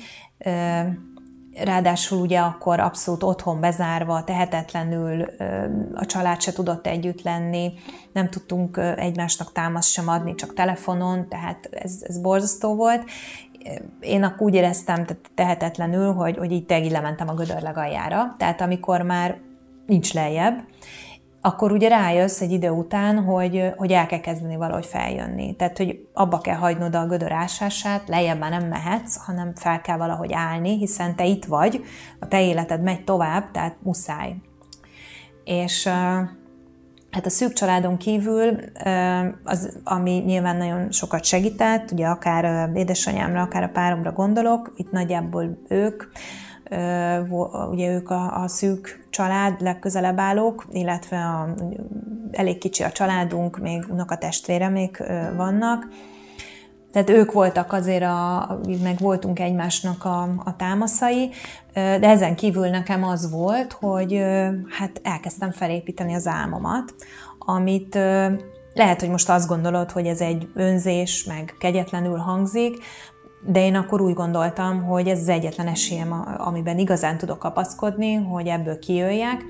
Ráadásul ugye akkor abszolút otthon bezárva, tehetetlenül a család se tudott együtt lenni, nem tudtunk egymásnak támaszt sem adni, csak telefonon, tehát ez, ez borzasztó volt. Én akkor úgy éreztem tehetetlenül, hogy, hogy így tényleg lementem a gödör legaljára. Tehát amikor már nincs lejjebb, akkor ugye rájössz egy idő után, hogy, hogy el kell kezdeni valahogy feljönni. Tehát, hogy abba kell hagynod a gödör ásását, lejjebb már nem mehetsz, hanem fel kell valahogy állni, hiszen te itt vagy, a te életed megy tovább, tehát muszáj. És hát a szűk családon kívül, az, ami nyilván nagyon sokat segített, ugye akár édesanyámra, akár a páromra gondolok, itt nagyjából ők, ugye ők a, a szűk család, legközelebb állók, illetve a, elég kicsi a családunk, még unokatestvéremék vannak, tehát ők voltak azért, a, meg voltunk egymásnak a, a támaszai, de ezen kívül nekem az volt, hogy hát elkezdtem felépíteni az álmomat, amit lehet, hogy most azt gondolod, hogy ez egy önzés, meg kegyetlenül hangzik, de én akkor úgy gondoltam, hogy ez az egyetlen esélyem, amiben igazán tudok kapaszkodni, hogy ebből kijöjjek,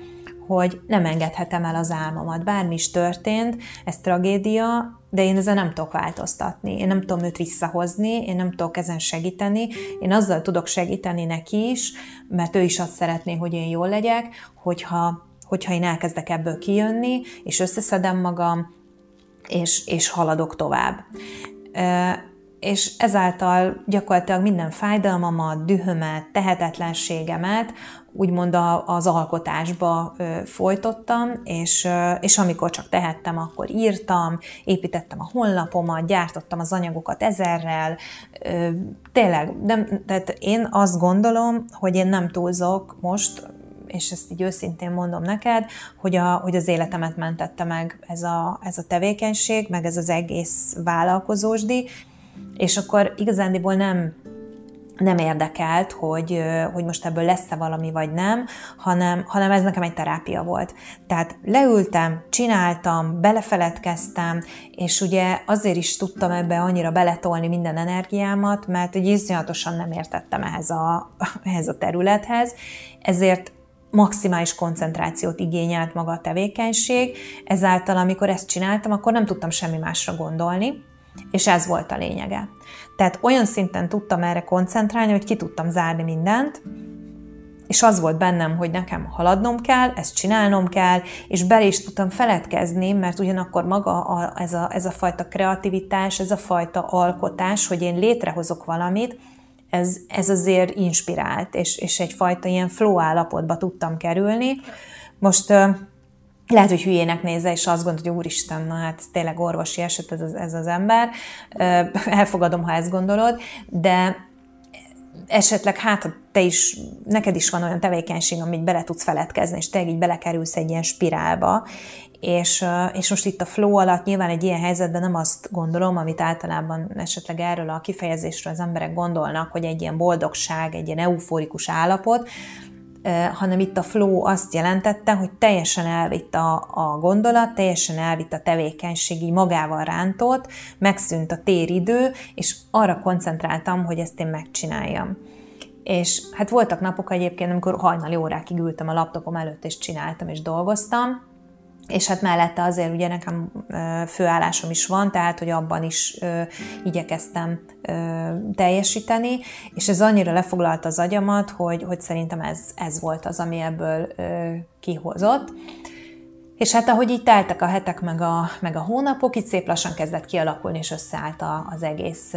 hogy nem engedhetem el az álmomat. Bármi is történt, ez tragédia, de én ezen nem tudok változtatni. Én nem tudom őt visszahozni, én nem tudok ezen segíteni. Én azzal tudok segíteni neki is, mert ő is azt szeretné, hogy én jól legyek, hogyha, hogyha én elkezdek ebből kijönni, és összeszedem magam, és, és haladok tovább és ezáltal gyakorlatilag minden fájdalmamat, dühömet, tehetetlenségemet úgymond az alkotásba folytottam, és, és amikor csak tehettem, akkor írtam, építettem a honlapomat, gyártottam az anyagokat ezerrel, tényleg, nem, tehát én azt gondolom, hogy én nem túlzok most, és ezt így őszintén mondom neked, hogy, a, hogy az életemet mentette meg ez a, ez a tevékenység, meg ez az egész vállalkozósdi, és akkor igazándiból nem nem érdekelt, hogy, hogy most ebből lesz-e valami vagy nem, hanem, hanem ez nekem egy terápia volt. Tehát leültem, csináltam, belefeledkeztem, és ugye azért is tudtam ebbe annyira beletolni minden energiámat, mert egy iszonyatosan nem értettem ehhez a, ehhez a területhez, ezért maximális koncentrációt igényelt maga a tevékenység, ezáltal amikor ezt csináltam, akkor nem tudtam semmi másra gondolni, és ez volt a lényege. Tehát olyan szinten tudtam erre koncentrálni, hogy ki tudtam zárni mindent, és az volt bennem, hogy nekem haladnom kell, ezt csinálnom kell, és bele is tudtam feledkezni, mert ugyanakkor maga a, ez, a, ez a fajta kreativitás, ez a fajta alkotás, hogy én létrehozok valamit, ez, ez azért inspirált, és, és egyfajta ilyen flow állapotba tudtam kerülni. Most lehet, hogy hülyének nézze, és azt gondolja, hogy úristen, na hát tényleg orvosi eset ez ez az ember. Elfogadom, ha ezt gondolod, de esetleg hát te is, neked is van olyan tevékenység, amit bele tudsz feledkezni, és te így belekerülsz egy ilyen spirálba, és, és most itt a flow alatt nyilván egy ilyen helyzetben nem azt gondolom, amit általában esetleg erről a kifejezésről az emberek gondolnak, hogy egy ilyen boldogság, egy ilyen euforikus állapot, hanem itt a flow azt jelentette, hogy teljesen elvitt a, a gondolat, teljesen elvitt a tevékenység, így magával rántott, megszűnt a téridő, és arra koncentráltam, hogy ezt én megcsináljam. És hát voltak napok egyébként, amikor hajnali órákig ültem a laptopom előtt, és csináltam, és dolgoztam, és hát mellette azért ugye nekem főállásom is van, tehát hogy abban is igyekeztem teljesíteni, és ez annyira lefoglalta az agyamat, hogy, hogy szerintem ez, ez volt az, ami ebből kihozott. És hát ahogy így teltek a hetek meg a, meg a hónapok, itt szép lassan kezdett kialakulni, és összeállt az egész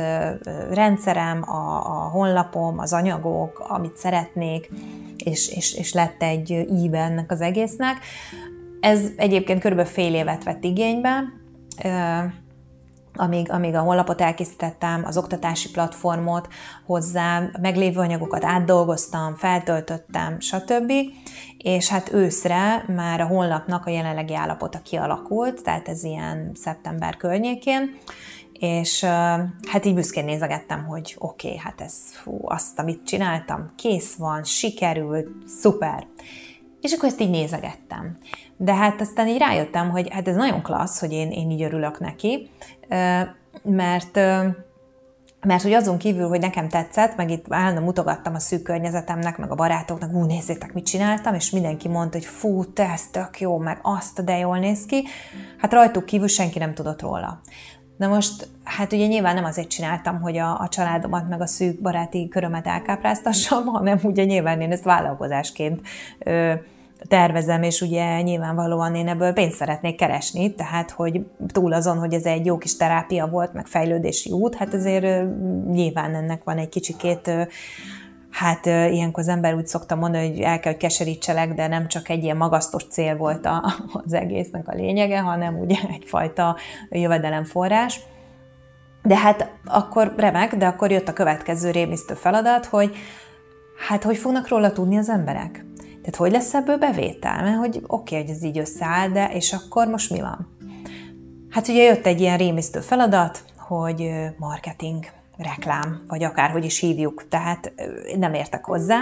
rendszerem, a, a honlapom, az anyagok, amit szeretnék, és, és, és lett egy íve ennek az egésznek. Ez egyébként körülbelül fél évet vett igénybe, amíg, amíg a honlapot elkészítettem, az oktatási platformot hozzá, a meglévő anyagokat átdolgoztam, feltöltöttem, stb. És hát őszre már a honlapnak a jelenlegi állapota kialakult, tehát ez ilyen szeptember környékén, és hát így büszkén nézegettem, hogy oké, okay, hát ez fú, azt, amit csináltam, kész van, sikerült, szuper. És akkor ezt így nézegettem. De hát aztán így rájöttem, hogy hát ez nagyon klassz, hogy én, én így örülök neki, mert mert hogy azon kívül, hogy nekem tetszett, meg itt állandóan mutogattam a szűk környezetemnek, meg a barátoknak, ú, nézzétek, mit csináltam, és mindenki mondta, hogy fú, te ez tök jó, meg azt, de jól néz ki. Hát rajtuk kívül senki nem tudott róla. Na most, hát ugye nyilván nem azért csináltam, hogy a, a családomat, meg a szűk baráti körömet elkápráztassam, hanem ugye nyilván én ezt vállalkozásként ö, tervezem, és ugye nyilvánvalóan én ebből pénzt szeretnék keresni, tehát hogy túl azon, hogy ez egy jó kis terápia volt, meg fejlődési út, hát azért nyilván ennek van egy kicsikét Hát ilyenkor az ember úgy szokta mondani, hogy el kell, hogy keserítselek, de nem csak egy ilyen magasztos cél volt a, az egésznek a lényege, hanem ugye egyfajta jövedelemforrás. De hát akkor remek, de akkor jött a következő rémisztő feladat, hogy hát hogy fognak róla tudni az emberek? Tehát hogy lesz ebből bevétel? Mert hogy oké, okay, hogy ez így összeáll, de és akkor most mi van? Hát ugye jött egy ilyen rémisztő feladat, hogy marketing, reklám, vagy akárhogy is hívjuk, tehát nem értek hozzá,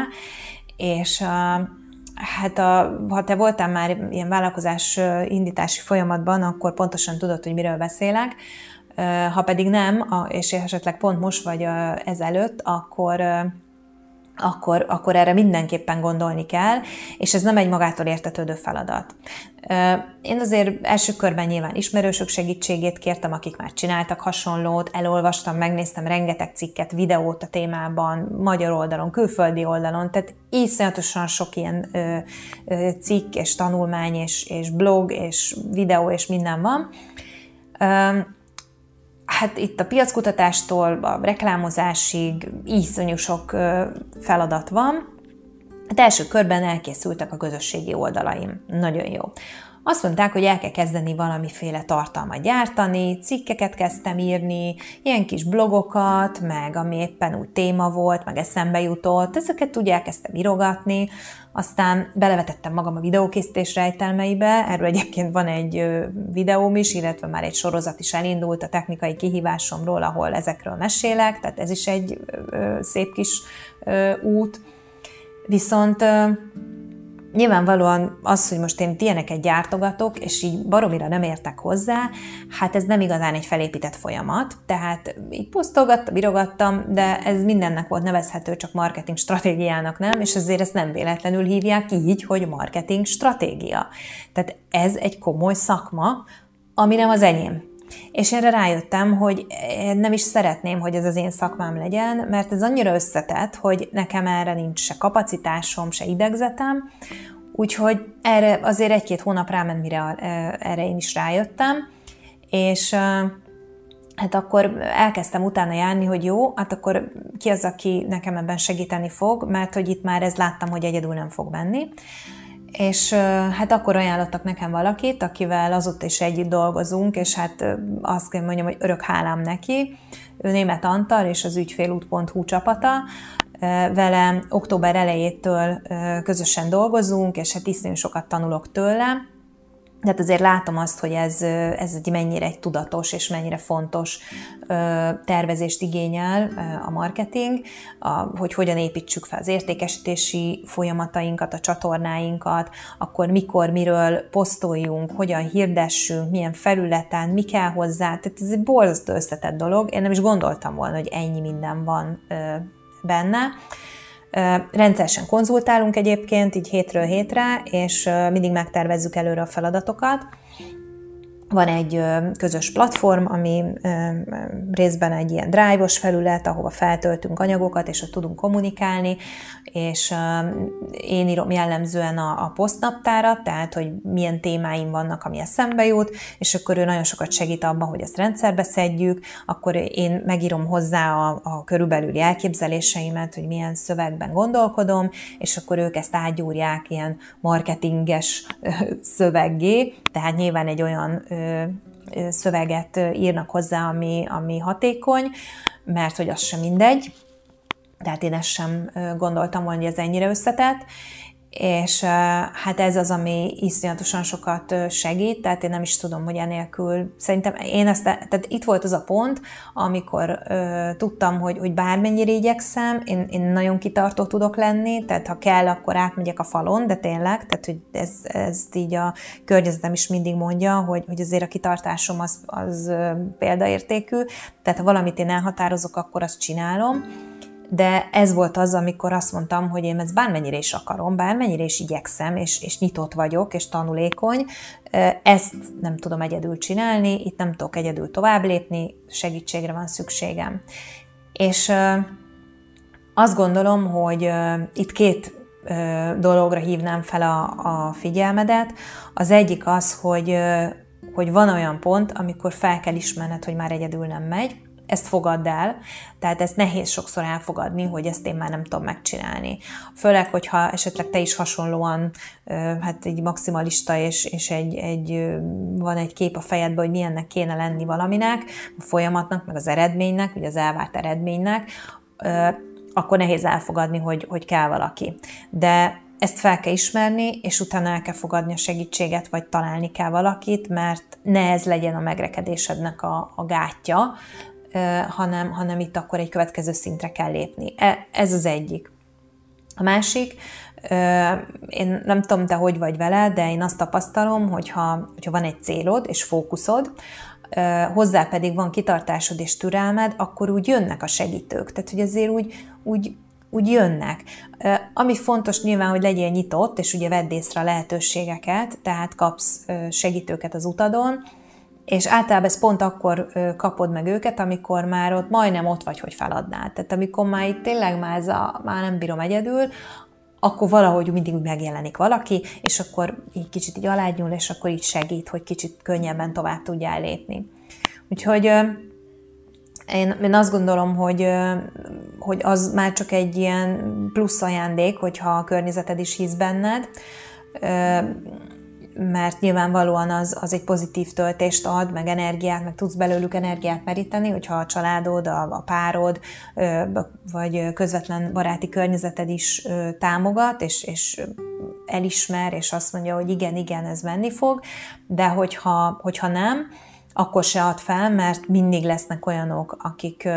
és Hát a, ha te voltál már ilyen vállalkozás indítási folyamatban, akkor pontosan tudod, hogy miről beszélek. Ha pedig nem, és esetleg pont most vagy ezelőtt, akkor akkor, akkor erre mindenképpen gondolni kell, és ez nem egy magától értetődő feladat. Én azért első körben nyilván ismerősök segítségét kértem, akik már csináltak hasonlót, elolvastam, megnéztem rengeteg cikket, videót a témában, magyar oldalon, külföldi oldalon, tehát iszonyatosan sok ilyen ö, ö, cikk és tanulmány és, és blog és videó és minden van. Ö, hát itt a piackutatástól a reklámozásig iszonyú sok feladat van. Hát első körben elkészültek a közösségi oldalaim. Nagyon jó. Azt mondták, hogy el kell kezdeni valamiféle tartalmat gyártani, cikkeket kezdtem írni, ilyen kis blogokat, meg ami éppen úgy téma volt, meg eszembe jutott, ezeket úgy elkezdtem írogatni, aztán belevetettem magam a videókészítés rejtelmeibe, erről egyébként van egy videóm is, illetve már egy sorozat is elindult a technikai kihívásomról, ahol ezekről mesélek, tehát ez is egy szép kis út. Viszont nyilvánvalóan az, hogy most én ilyeneket gyártogatok, és így baromira nem értek hozzá, hát ez nem igazán egy felépített folyamat, tehát így posztolgattam, írogattam, de ez mindennek volt nevezhető, csak marketing stratégiának nem, és ezért ezt nem véletlenül hívják így, hogy marketing stratégia. Tehát ez egy komoly szakma, ami nem az enyém. És erre rájöttem, hogy nem is szeretném, hogy ez az én szakmám legyen, mert ez annyira összetett, hogy nekem erre nincs se kapacitásom, se idegzetem, úgyhogy erre azért egy-két hónap ráment, mire erre én is rájöttem, és hát akkor elkezdtem utána járni, hogy jó, hát akkor ki az, aki nekem ebben segíteni fog, mert hogy itt már ez láttam, hogy egyedül nem fog menni. És hát akkor ajánlottak nekem valakit, akivel azóta is együtt dolgozunk, és hát azt kell mondjam, hogy örök hálám neki. Ő német Antal és az ügyfélút.hu csapata. Vele október elejétől közösen dolgozunk, és hát iszonyú sokat tanulok tőle tehát azért látom azt, hogy ez, ez egy mennyire egy tudatos és mennyire fontos tervezést igényel a marketing, a, hogy hogyan építsük fel az értékesítési folyamatainkat, a csatornáinkat, akkor mikor, miről posztoljunk, hogyan hirdessünk, milyen felületen, mi kell hozzá. Tehát ez egy borzasztó összetett dolog. Én nem is gondoltam volna, hogy ennyi minden van benne. Rendszeresen konzultálunk egyébként, így hétről hétre, és mindig megtervezzük előre a feladatokat. Van egy közös platform, ami részben egy ilyen drive-os felület, ahova feltöltünk anyagokat, és ott tudunk kommunikálni, és én írom jellemzően a, a posztnaptárat, tehát, hogy milyen témáim vannak, ami eszembe jut, és akkor ő nagyon sokat segít abban, hogy ezt rendszerbe szedjük, akkor én megírom hozzá a, a körülbelüli elképzeléseimet, hogy milyen szövegben gondolkodom, és akkor ők ezt átgyúrják ilyen marketinges szöveggé, tehát nyilván egy olyan szöveget írnak hozzá, ami, ami hatékony, mert hogy az sem mindegy, tehát én ezt sem gondoltam hogy ez ennyire összetett, és hát ez az, ami iszonyatosan sokat segít, tehát én nem is tudom, hogy enélkül, szerintem én ezt, tehát itt volt az a pont, amikor uh, tudtam, hogy, hogy bármennyire igyekszem, én, én nagyon kitartó tudok lenni, tehát ha kell, akkor átmegyek a falon, de tényleg, tehát hogy ez, ez így a környezetem is mindig mondja, hogy, hogy azért a kitartásom az, az példaértékű, tehát ha valamit én elhatározok, akkor azt csinálom, de ez volt az, amikor azt mondtam, hogy én ezt bármennyire is akarom, bármennyire is igyekszem, és, és nyitott vagyok, és tanulékony, ezt nem tudom egyedül csinálni, itt nem tudok egyedül tovább lépni, segítségre van szükségem. És azt gondolom, hogy itt két dologra hívnám fel a, a figyelmedet. Az egyik az, hogy, hogy van olyan pont, amikor fel kell ismerned, hogy már egyedül nem megy, ezt fogadd el, tehát ezt nehéz sokszor elfogadni, hogy ezt én már nem tudom megcsinálni. Főleg, hogyha esetleg te is hasonlóan, hát egy maximalista, és, és egy, egy, van egy kép a fejedben, hogy milyennek kéne lenni valaminek, a folyamatnak, meg az eredménynek, ugye az elvárt eredménynek, akkor nehéz elfogadni, hogy, hogy kell valaki. De ezt fel kell ismerni, és utána el kell fogadni a segítséget, vagy találni kell valakit, mert ne ez legyen a megrekedésednek a, a gátja, hanem, hanem itt akkor egy következő szintre kell lépni. E, ez az egyik. A másik, én nem tudom, te hogy vagy vele, de én azt tapasztalom, hogyha, hogyha van egy célod és fókuszod, hozzá pedig van kitartásod és türelmed, akkor úgy jönnek a segítők. Tehát, hogy azért úgy, úgy, úgy jönnek. Ami fontos nyilván, hogy legyél nyitott, és ugye vedd észre a lehetőségeket, tehát kapsz segítőket az utadon, és általában ez pont akkor kapod meg őket, amikor már ott majdnem ott vagy, hogy feladnád. Tehát amikor már itt tényleg már, ez a, már nem bírom egyedül, akkor valahogy mindig úgy megjelenik valaki, és akkor így kicsit így alányul, és akkor így segít, hogy kicsit könnyebben tovább tudjál lépni. Úgyhogy én, én azt gondolom, hogy, hogy az már csak egy ilyen plusz ajándék, hogyha a környezeted is hisz benned, mert nyilvánvalóan az, az egy pozitív töltést ad, meg energiát, meg tudsz belőlük energiát meríteni, hogyha a családod, a, a párod, vagy közvetlen baráti környezeted is támogat, és, és elismer, és azt mondja, hogy igen, igen, ez menni fog, de hogyha, hogyha nem, akkor se ad fel, mert mindig lesznek olyanok, akik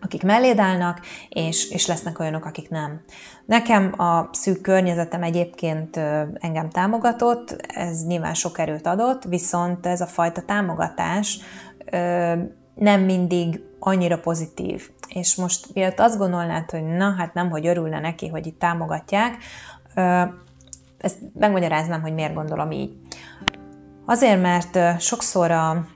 akik melléd állnak, és, és lesznek olyanok, akik nem. Nekem a szűk környezetem egyébként engem támogatott, ez nyilván sok erőt adott, viszont ez a fajta támogatás nem mindig annyira pozitív. És most miatt azt gondolnád, hogy na, hát nem, hogy örülne neki, hogy itt támogatják, ezt megmagyaráznám, hogy miért gondolom így. Azért, mert sokszor a,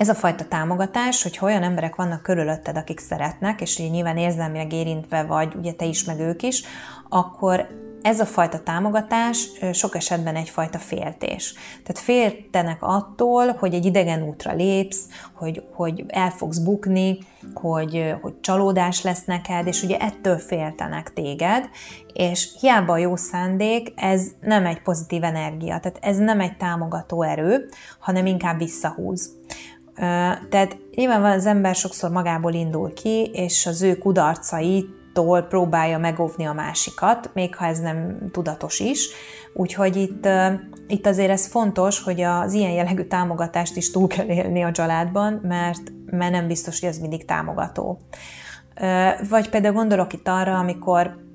ez a fajta támogatás, hogy olyan emberek vannak körülötted, akik szeretnek, és így nyilván érzelmileg érintve vagy, ugye te is, meg ők is, akkor ez a fajta támogatás sok esetben egyfajta féltés. Tehát féltenek attól, hogy egy idegen útra lépsz, hogy, hogy el fogsz bukni, hogy, hogy csalódás lesz neked, és ugye ettől féltenek téged, és hiába a jó szándék, ez nem egy pozitív energia, tehát ez nem egy támogató erő, hanem inkább visszahúz. Tehát nyilván az ember sokszor magából indul ki, és az ő kudarcaitól próbálja megóvni a másikat, még ha ez nem tudatos is. Úgyhogy itt, itt azért ez fontos, hogy az ilyen jellegű támogatást is túl kell élni a családban, mert, mert nem biztos, hogy ez mindig támogató. Vagy például gondolok itt arra, amikor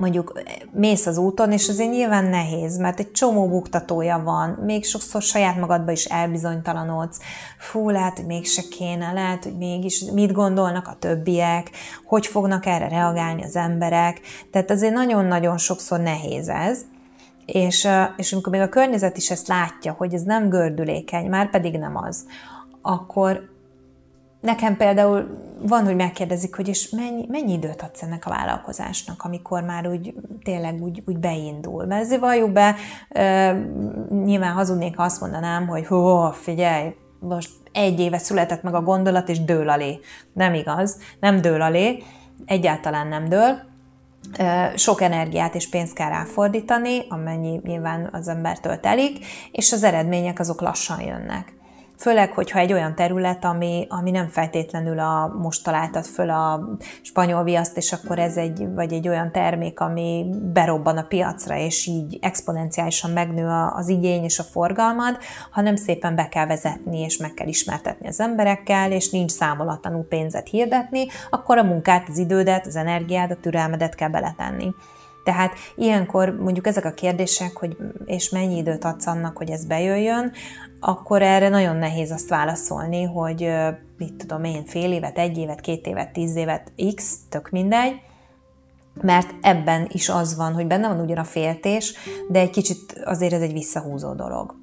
mondjuk mész az úton, és azért nyilván nehéz, mert egy csomó buktatója van, még sokszor saját magadba is elbizonytalanodsz, fú, lehet, hogy mégse kéne, lehet, hogy mégis mit gondolnak a többiek, hogy fognak erre reagálni az emberek, tehát azért nagyon-nagyon sokszor nehéz ez, és, és amikor még a környezet is ezt látja, hogy ez nem gördülékeny, már pedig nem az, akkor Nekem például van, hogy megkérdezik, hogy és mennyi, mennyi időt adsz ennek a vállalkozásnak, amikor már úgy tényleg úgy, úgy beindul. Mert ezért valljuk be, e, nyilván hazudnék, ha azt mondanám, hogy hó, figyelj, most egy éve született meg a gondolat, és dől alé. Nem igaz, nem dől alé, egyáltalán nem dől. Sok energiát és pénzt kell ráfordítani, amennyi nyilván az embertől telik, és az eredmények azok lassan jönnek. Főleg, hogyha egy olyan terület, ami, ami nem feltétlenül a most találtad föl a spanyol viaszt, és akkor ez egy, vagy egy olyan termék, ami berobban a piacra, és így exponenciálisan megnő az igény és a forgalmad, hanem szépen be kell vezetni, és meg kell ismertetni az emberekkel, és nincs számolatlanul pénzet hirdetni, akkor a munkát, az idődet, az energiát, a türelmedet kell beletenni. Tehát ilyenkor mondjuk ezek a kérdések, hogy és mennyi időt adsz annak, hogy ez bejöjjön, akkor erre nagyon nehéz azt válaszolni, hogy mit tudom én, fél évet, egy évet, két évet, tíz évet, x, tök mindegy, mert ebben is az van, hogy benne van ugyan a féltés, de egy kicsit azért ez egy visszahúzó dolog.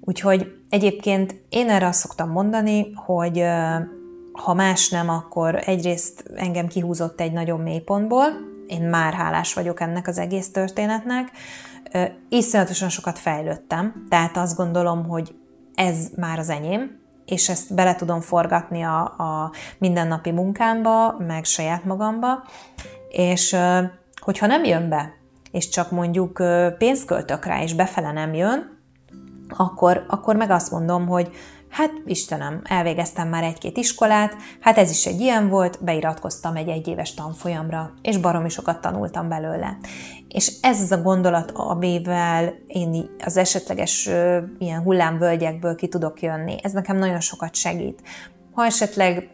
Úgyhogy egyébként én erre azt szoktam mondani, hogy ha más nem, akkor egyrészt engem kihúzott egy nagyon mély pontból, én már hálás vagyok ennek az egész történetnek, iszonyatosan sokat fejlődtem, tehát azt gondolom, hogy ez már az enyém, és ezt bele tudom forgatni a, a mindennapi munkámba, meg saját magamba, és hogyha nem jön be, és csak mondjuk pénzt költök rá, és befele nem jön, akkor, akkor meg azt mondom, hogy Hát Istenem, elvégeztem már egy-két iskolát, hát ez is egy ilyen volt, beiratkoztam egy egyéves tanfolyamra, és baromi sokat tanultam belőle. És ez az a gondolat, amivel én az esetleges ilyen hullámvölgyekből ki tudok jönni. Ez nekem nagyon sokat segít ha esetleg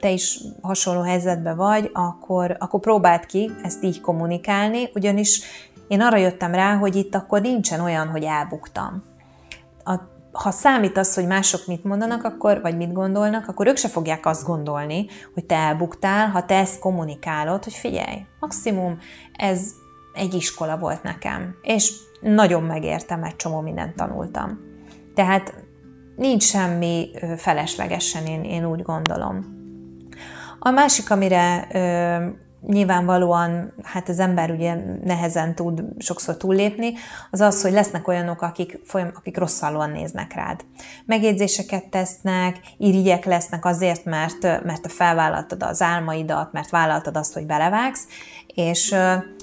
te is hasonló helyzetben vagy, akkor, akkor próbáld ki ezt így kommunikálni, ugyanis én arra jöttem rá, hogy itt akkor nincsen olyan, hogy elbuktam. A, ha számít az, hogy mások mit mondanak, akkor, vagy mit gondolnak, akkor ők se fogják azt gondolni, hogy te elbuktál, ha te ezt kommunikálod, hogy figyelj, maximum ez egy iskola volt nekem, és nagyon megértem, egy csomó mindent tanultam. Tehát nincs semmi feleslegesen, én, én úgy gondolom. A másik, amire nyilvánvalóan hát az ember ugye nehezen tud sokszor túllépni, az az, hogy lesznek olyanok, akik, folyam, akik rosszalóan néznek rád. Megjegyzéseket tesznek, irigyek lesznek azért, mert, mert te felvállaltad az álmaidat, mert vállaltad azt, hogy belevágsz, és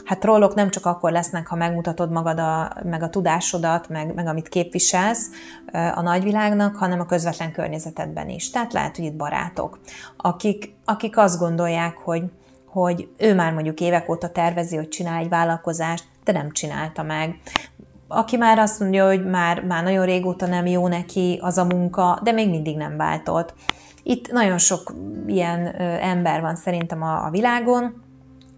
hát rollok nem csak akkor lesznek, ha megmutatod magad, a, meg a tudásodat, meg, meg amit képviselsz a nagyvilágnak, hanem a közvetlen környezetedben is. Tehát lehet, hogy itt barátok, akik, akik azt gondolják, hogy, hogy ő már mondjuk évek óta tervezi, hogy csinál egy vállalkozást, de nem csinálta meg. Aki már azt mondja, hogy már, már nagyon régóta nem jó neki az a munka, de még mindig nem váltott. Itt nagyon sok ilyen ember van szerintem a, a világon,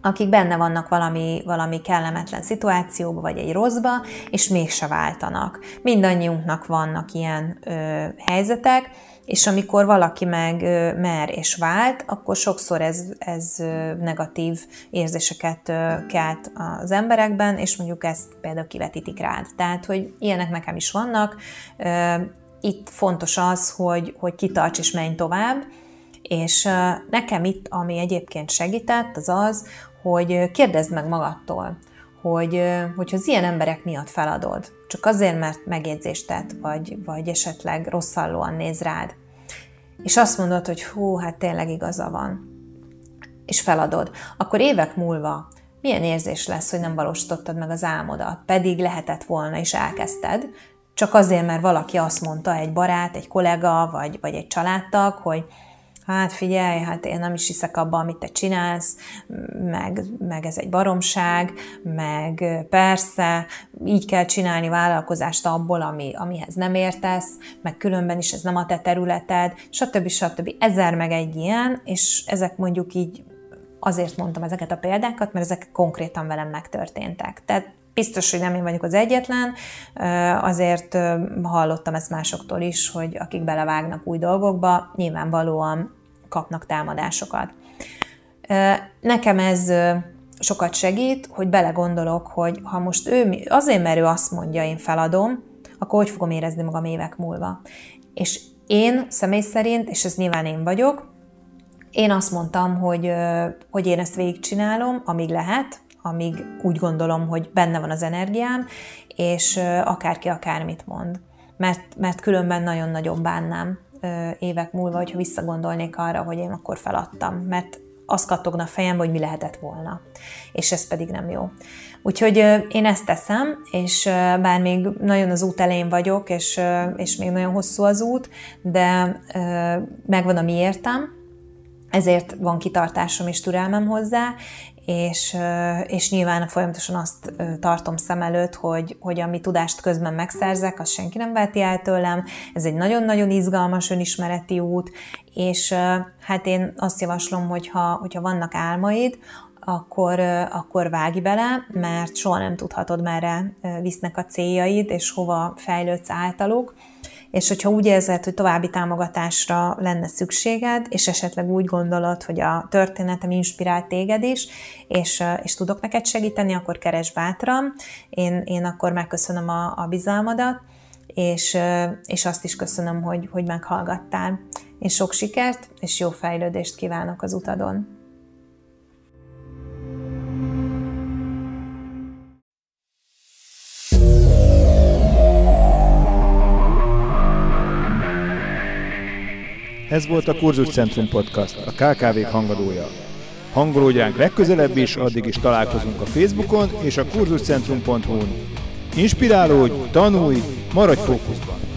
akik benne vannak valami, valami kellemetlen szituációba, vagy egy rosszba, és mégse váltanak. Mindannyiunknak vannak ilyen ö, helyzetek, és amikor valaki meg mer és vált, akkor sokszor ez, ez negatív érzéseket kelt az emberekben, és mondjuk ezt például kivetítik rád. Tehát, hogy ilyenek nekem is vannak. Itt fontos az, hogy, hogy kitarts és menj tovább, és nekem itt, ami egyébként segített, az az, hogy kérdezd meg magadtól, hogy, hogyha az ilyen emberek miatt feladod, csak azért, mert megjegyzést tett, vagy, vagy esetleg rosszallóan néz rád, és azt mondod, hogy hú, hát tényleg igaza van, és feladod, akkor évek múlva milyen érzés lesz, hogy nem valósítottad meg az álmodat, pedig lehetett volna, és elkezdted, csak azért, mert valaki azt mondta, egy barát, egy kollega, vagy, vagy egy családtag, hogy hát figyelj, hát én nem is hiszek abba, amit te csinálsz, meg, meg ez egy baromság, meg persze, így kell csinálni vállalkozást abból, ami, amihez nem értesz, meg különben is ez nem a te területed, stb. stb. Ezer meg egy ilyen, és ezek mondjuk így azért mondtam ezeket a példákat, mert ezek konkrétan velem megtörténtek. Tehát biztos, hogy nem én vagyok az egyetlen, azért hallottam ezt másoktól is, hogy akik belevágnak új dolgokba, nyilvánvalóan kapnak támadásokat. Nekem ez sokat segít, hogy belegondolok, hogy ha most ő, azért, mert ő azt mondja, én feladom, akkor hogy fogom érezni magam évek múlva. És én személy szerint, és ez nyilván én vagyok, én azt mondtam, hogy, hogy én ezt végigcsinálom, amíg lehet, amíg úgy gondolom, hogy benne van az energiám, és akárki akármit mond. Mert, mert különben nagyon-nagyon bánnám évek múlva, hogyha visszagondolnék arra, hogy én akkor feladtam, mert azt kattogna a fejembe, hogy mi lehetett volna. És ez pedig nem jó. Úgyhogy én ezt teszem, és bár még nagyon az út elején vagyok, és, és még nagyon hosszú az út, de megvan a miértem, ezért van kitartásom és türelmem hozzá, és, és nyilván folyamatosan azt tartom szem előtt, hogy, hogy ami tudást közben megszerzek, azt senki nem veti el tőlem. Ez egy nagyon-nagyon izgalmas önismereti út, és hát én azt javaslom, hogyha, hogyha vannak álmaid, akkor, akkor vágj bele, mert soha nem tudhatod, merre visznek a céljaid, és hova fejlődsz általuk és hogyha úgy érzed, hogy további támogatásra lenne szükséged, és esetleg úgy gondolod, hogy a történetem inspirált téged is, és, és tudok neked segíteni, akkor keresd bátran. Én, én akkor megköszönöm a, a bizalmadat, és, és azt is köszönöm, hogy, hogy meghallgattál. És sok sikert, és jó fejlődést kívánok az utadon. Ez volt a Kurzus Centrum Podcast, a kkv hangadója. Hangolódjánk legközelebb is, addig is találkozunk a Facebookon és a kurzuscentrum.hu-n. Inspirálódj, tanulj, maradj fókuszban!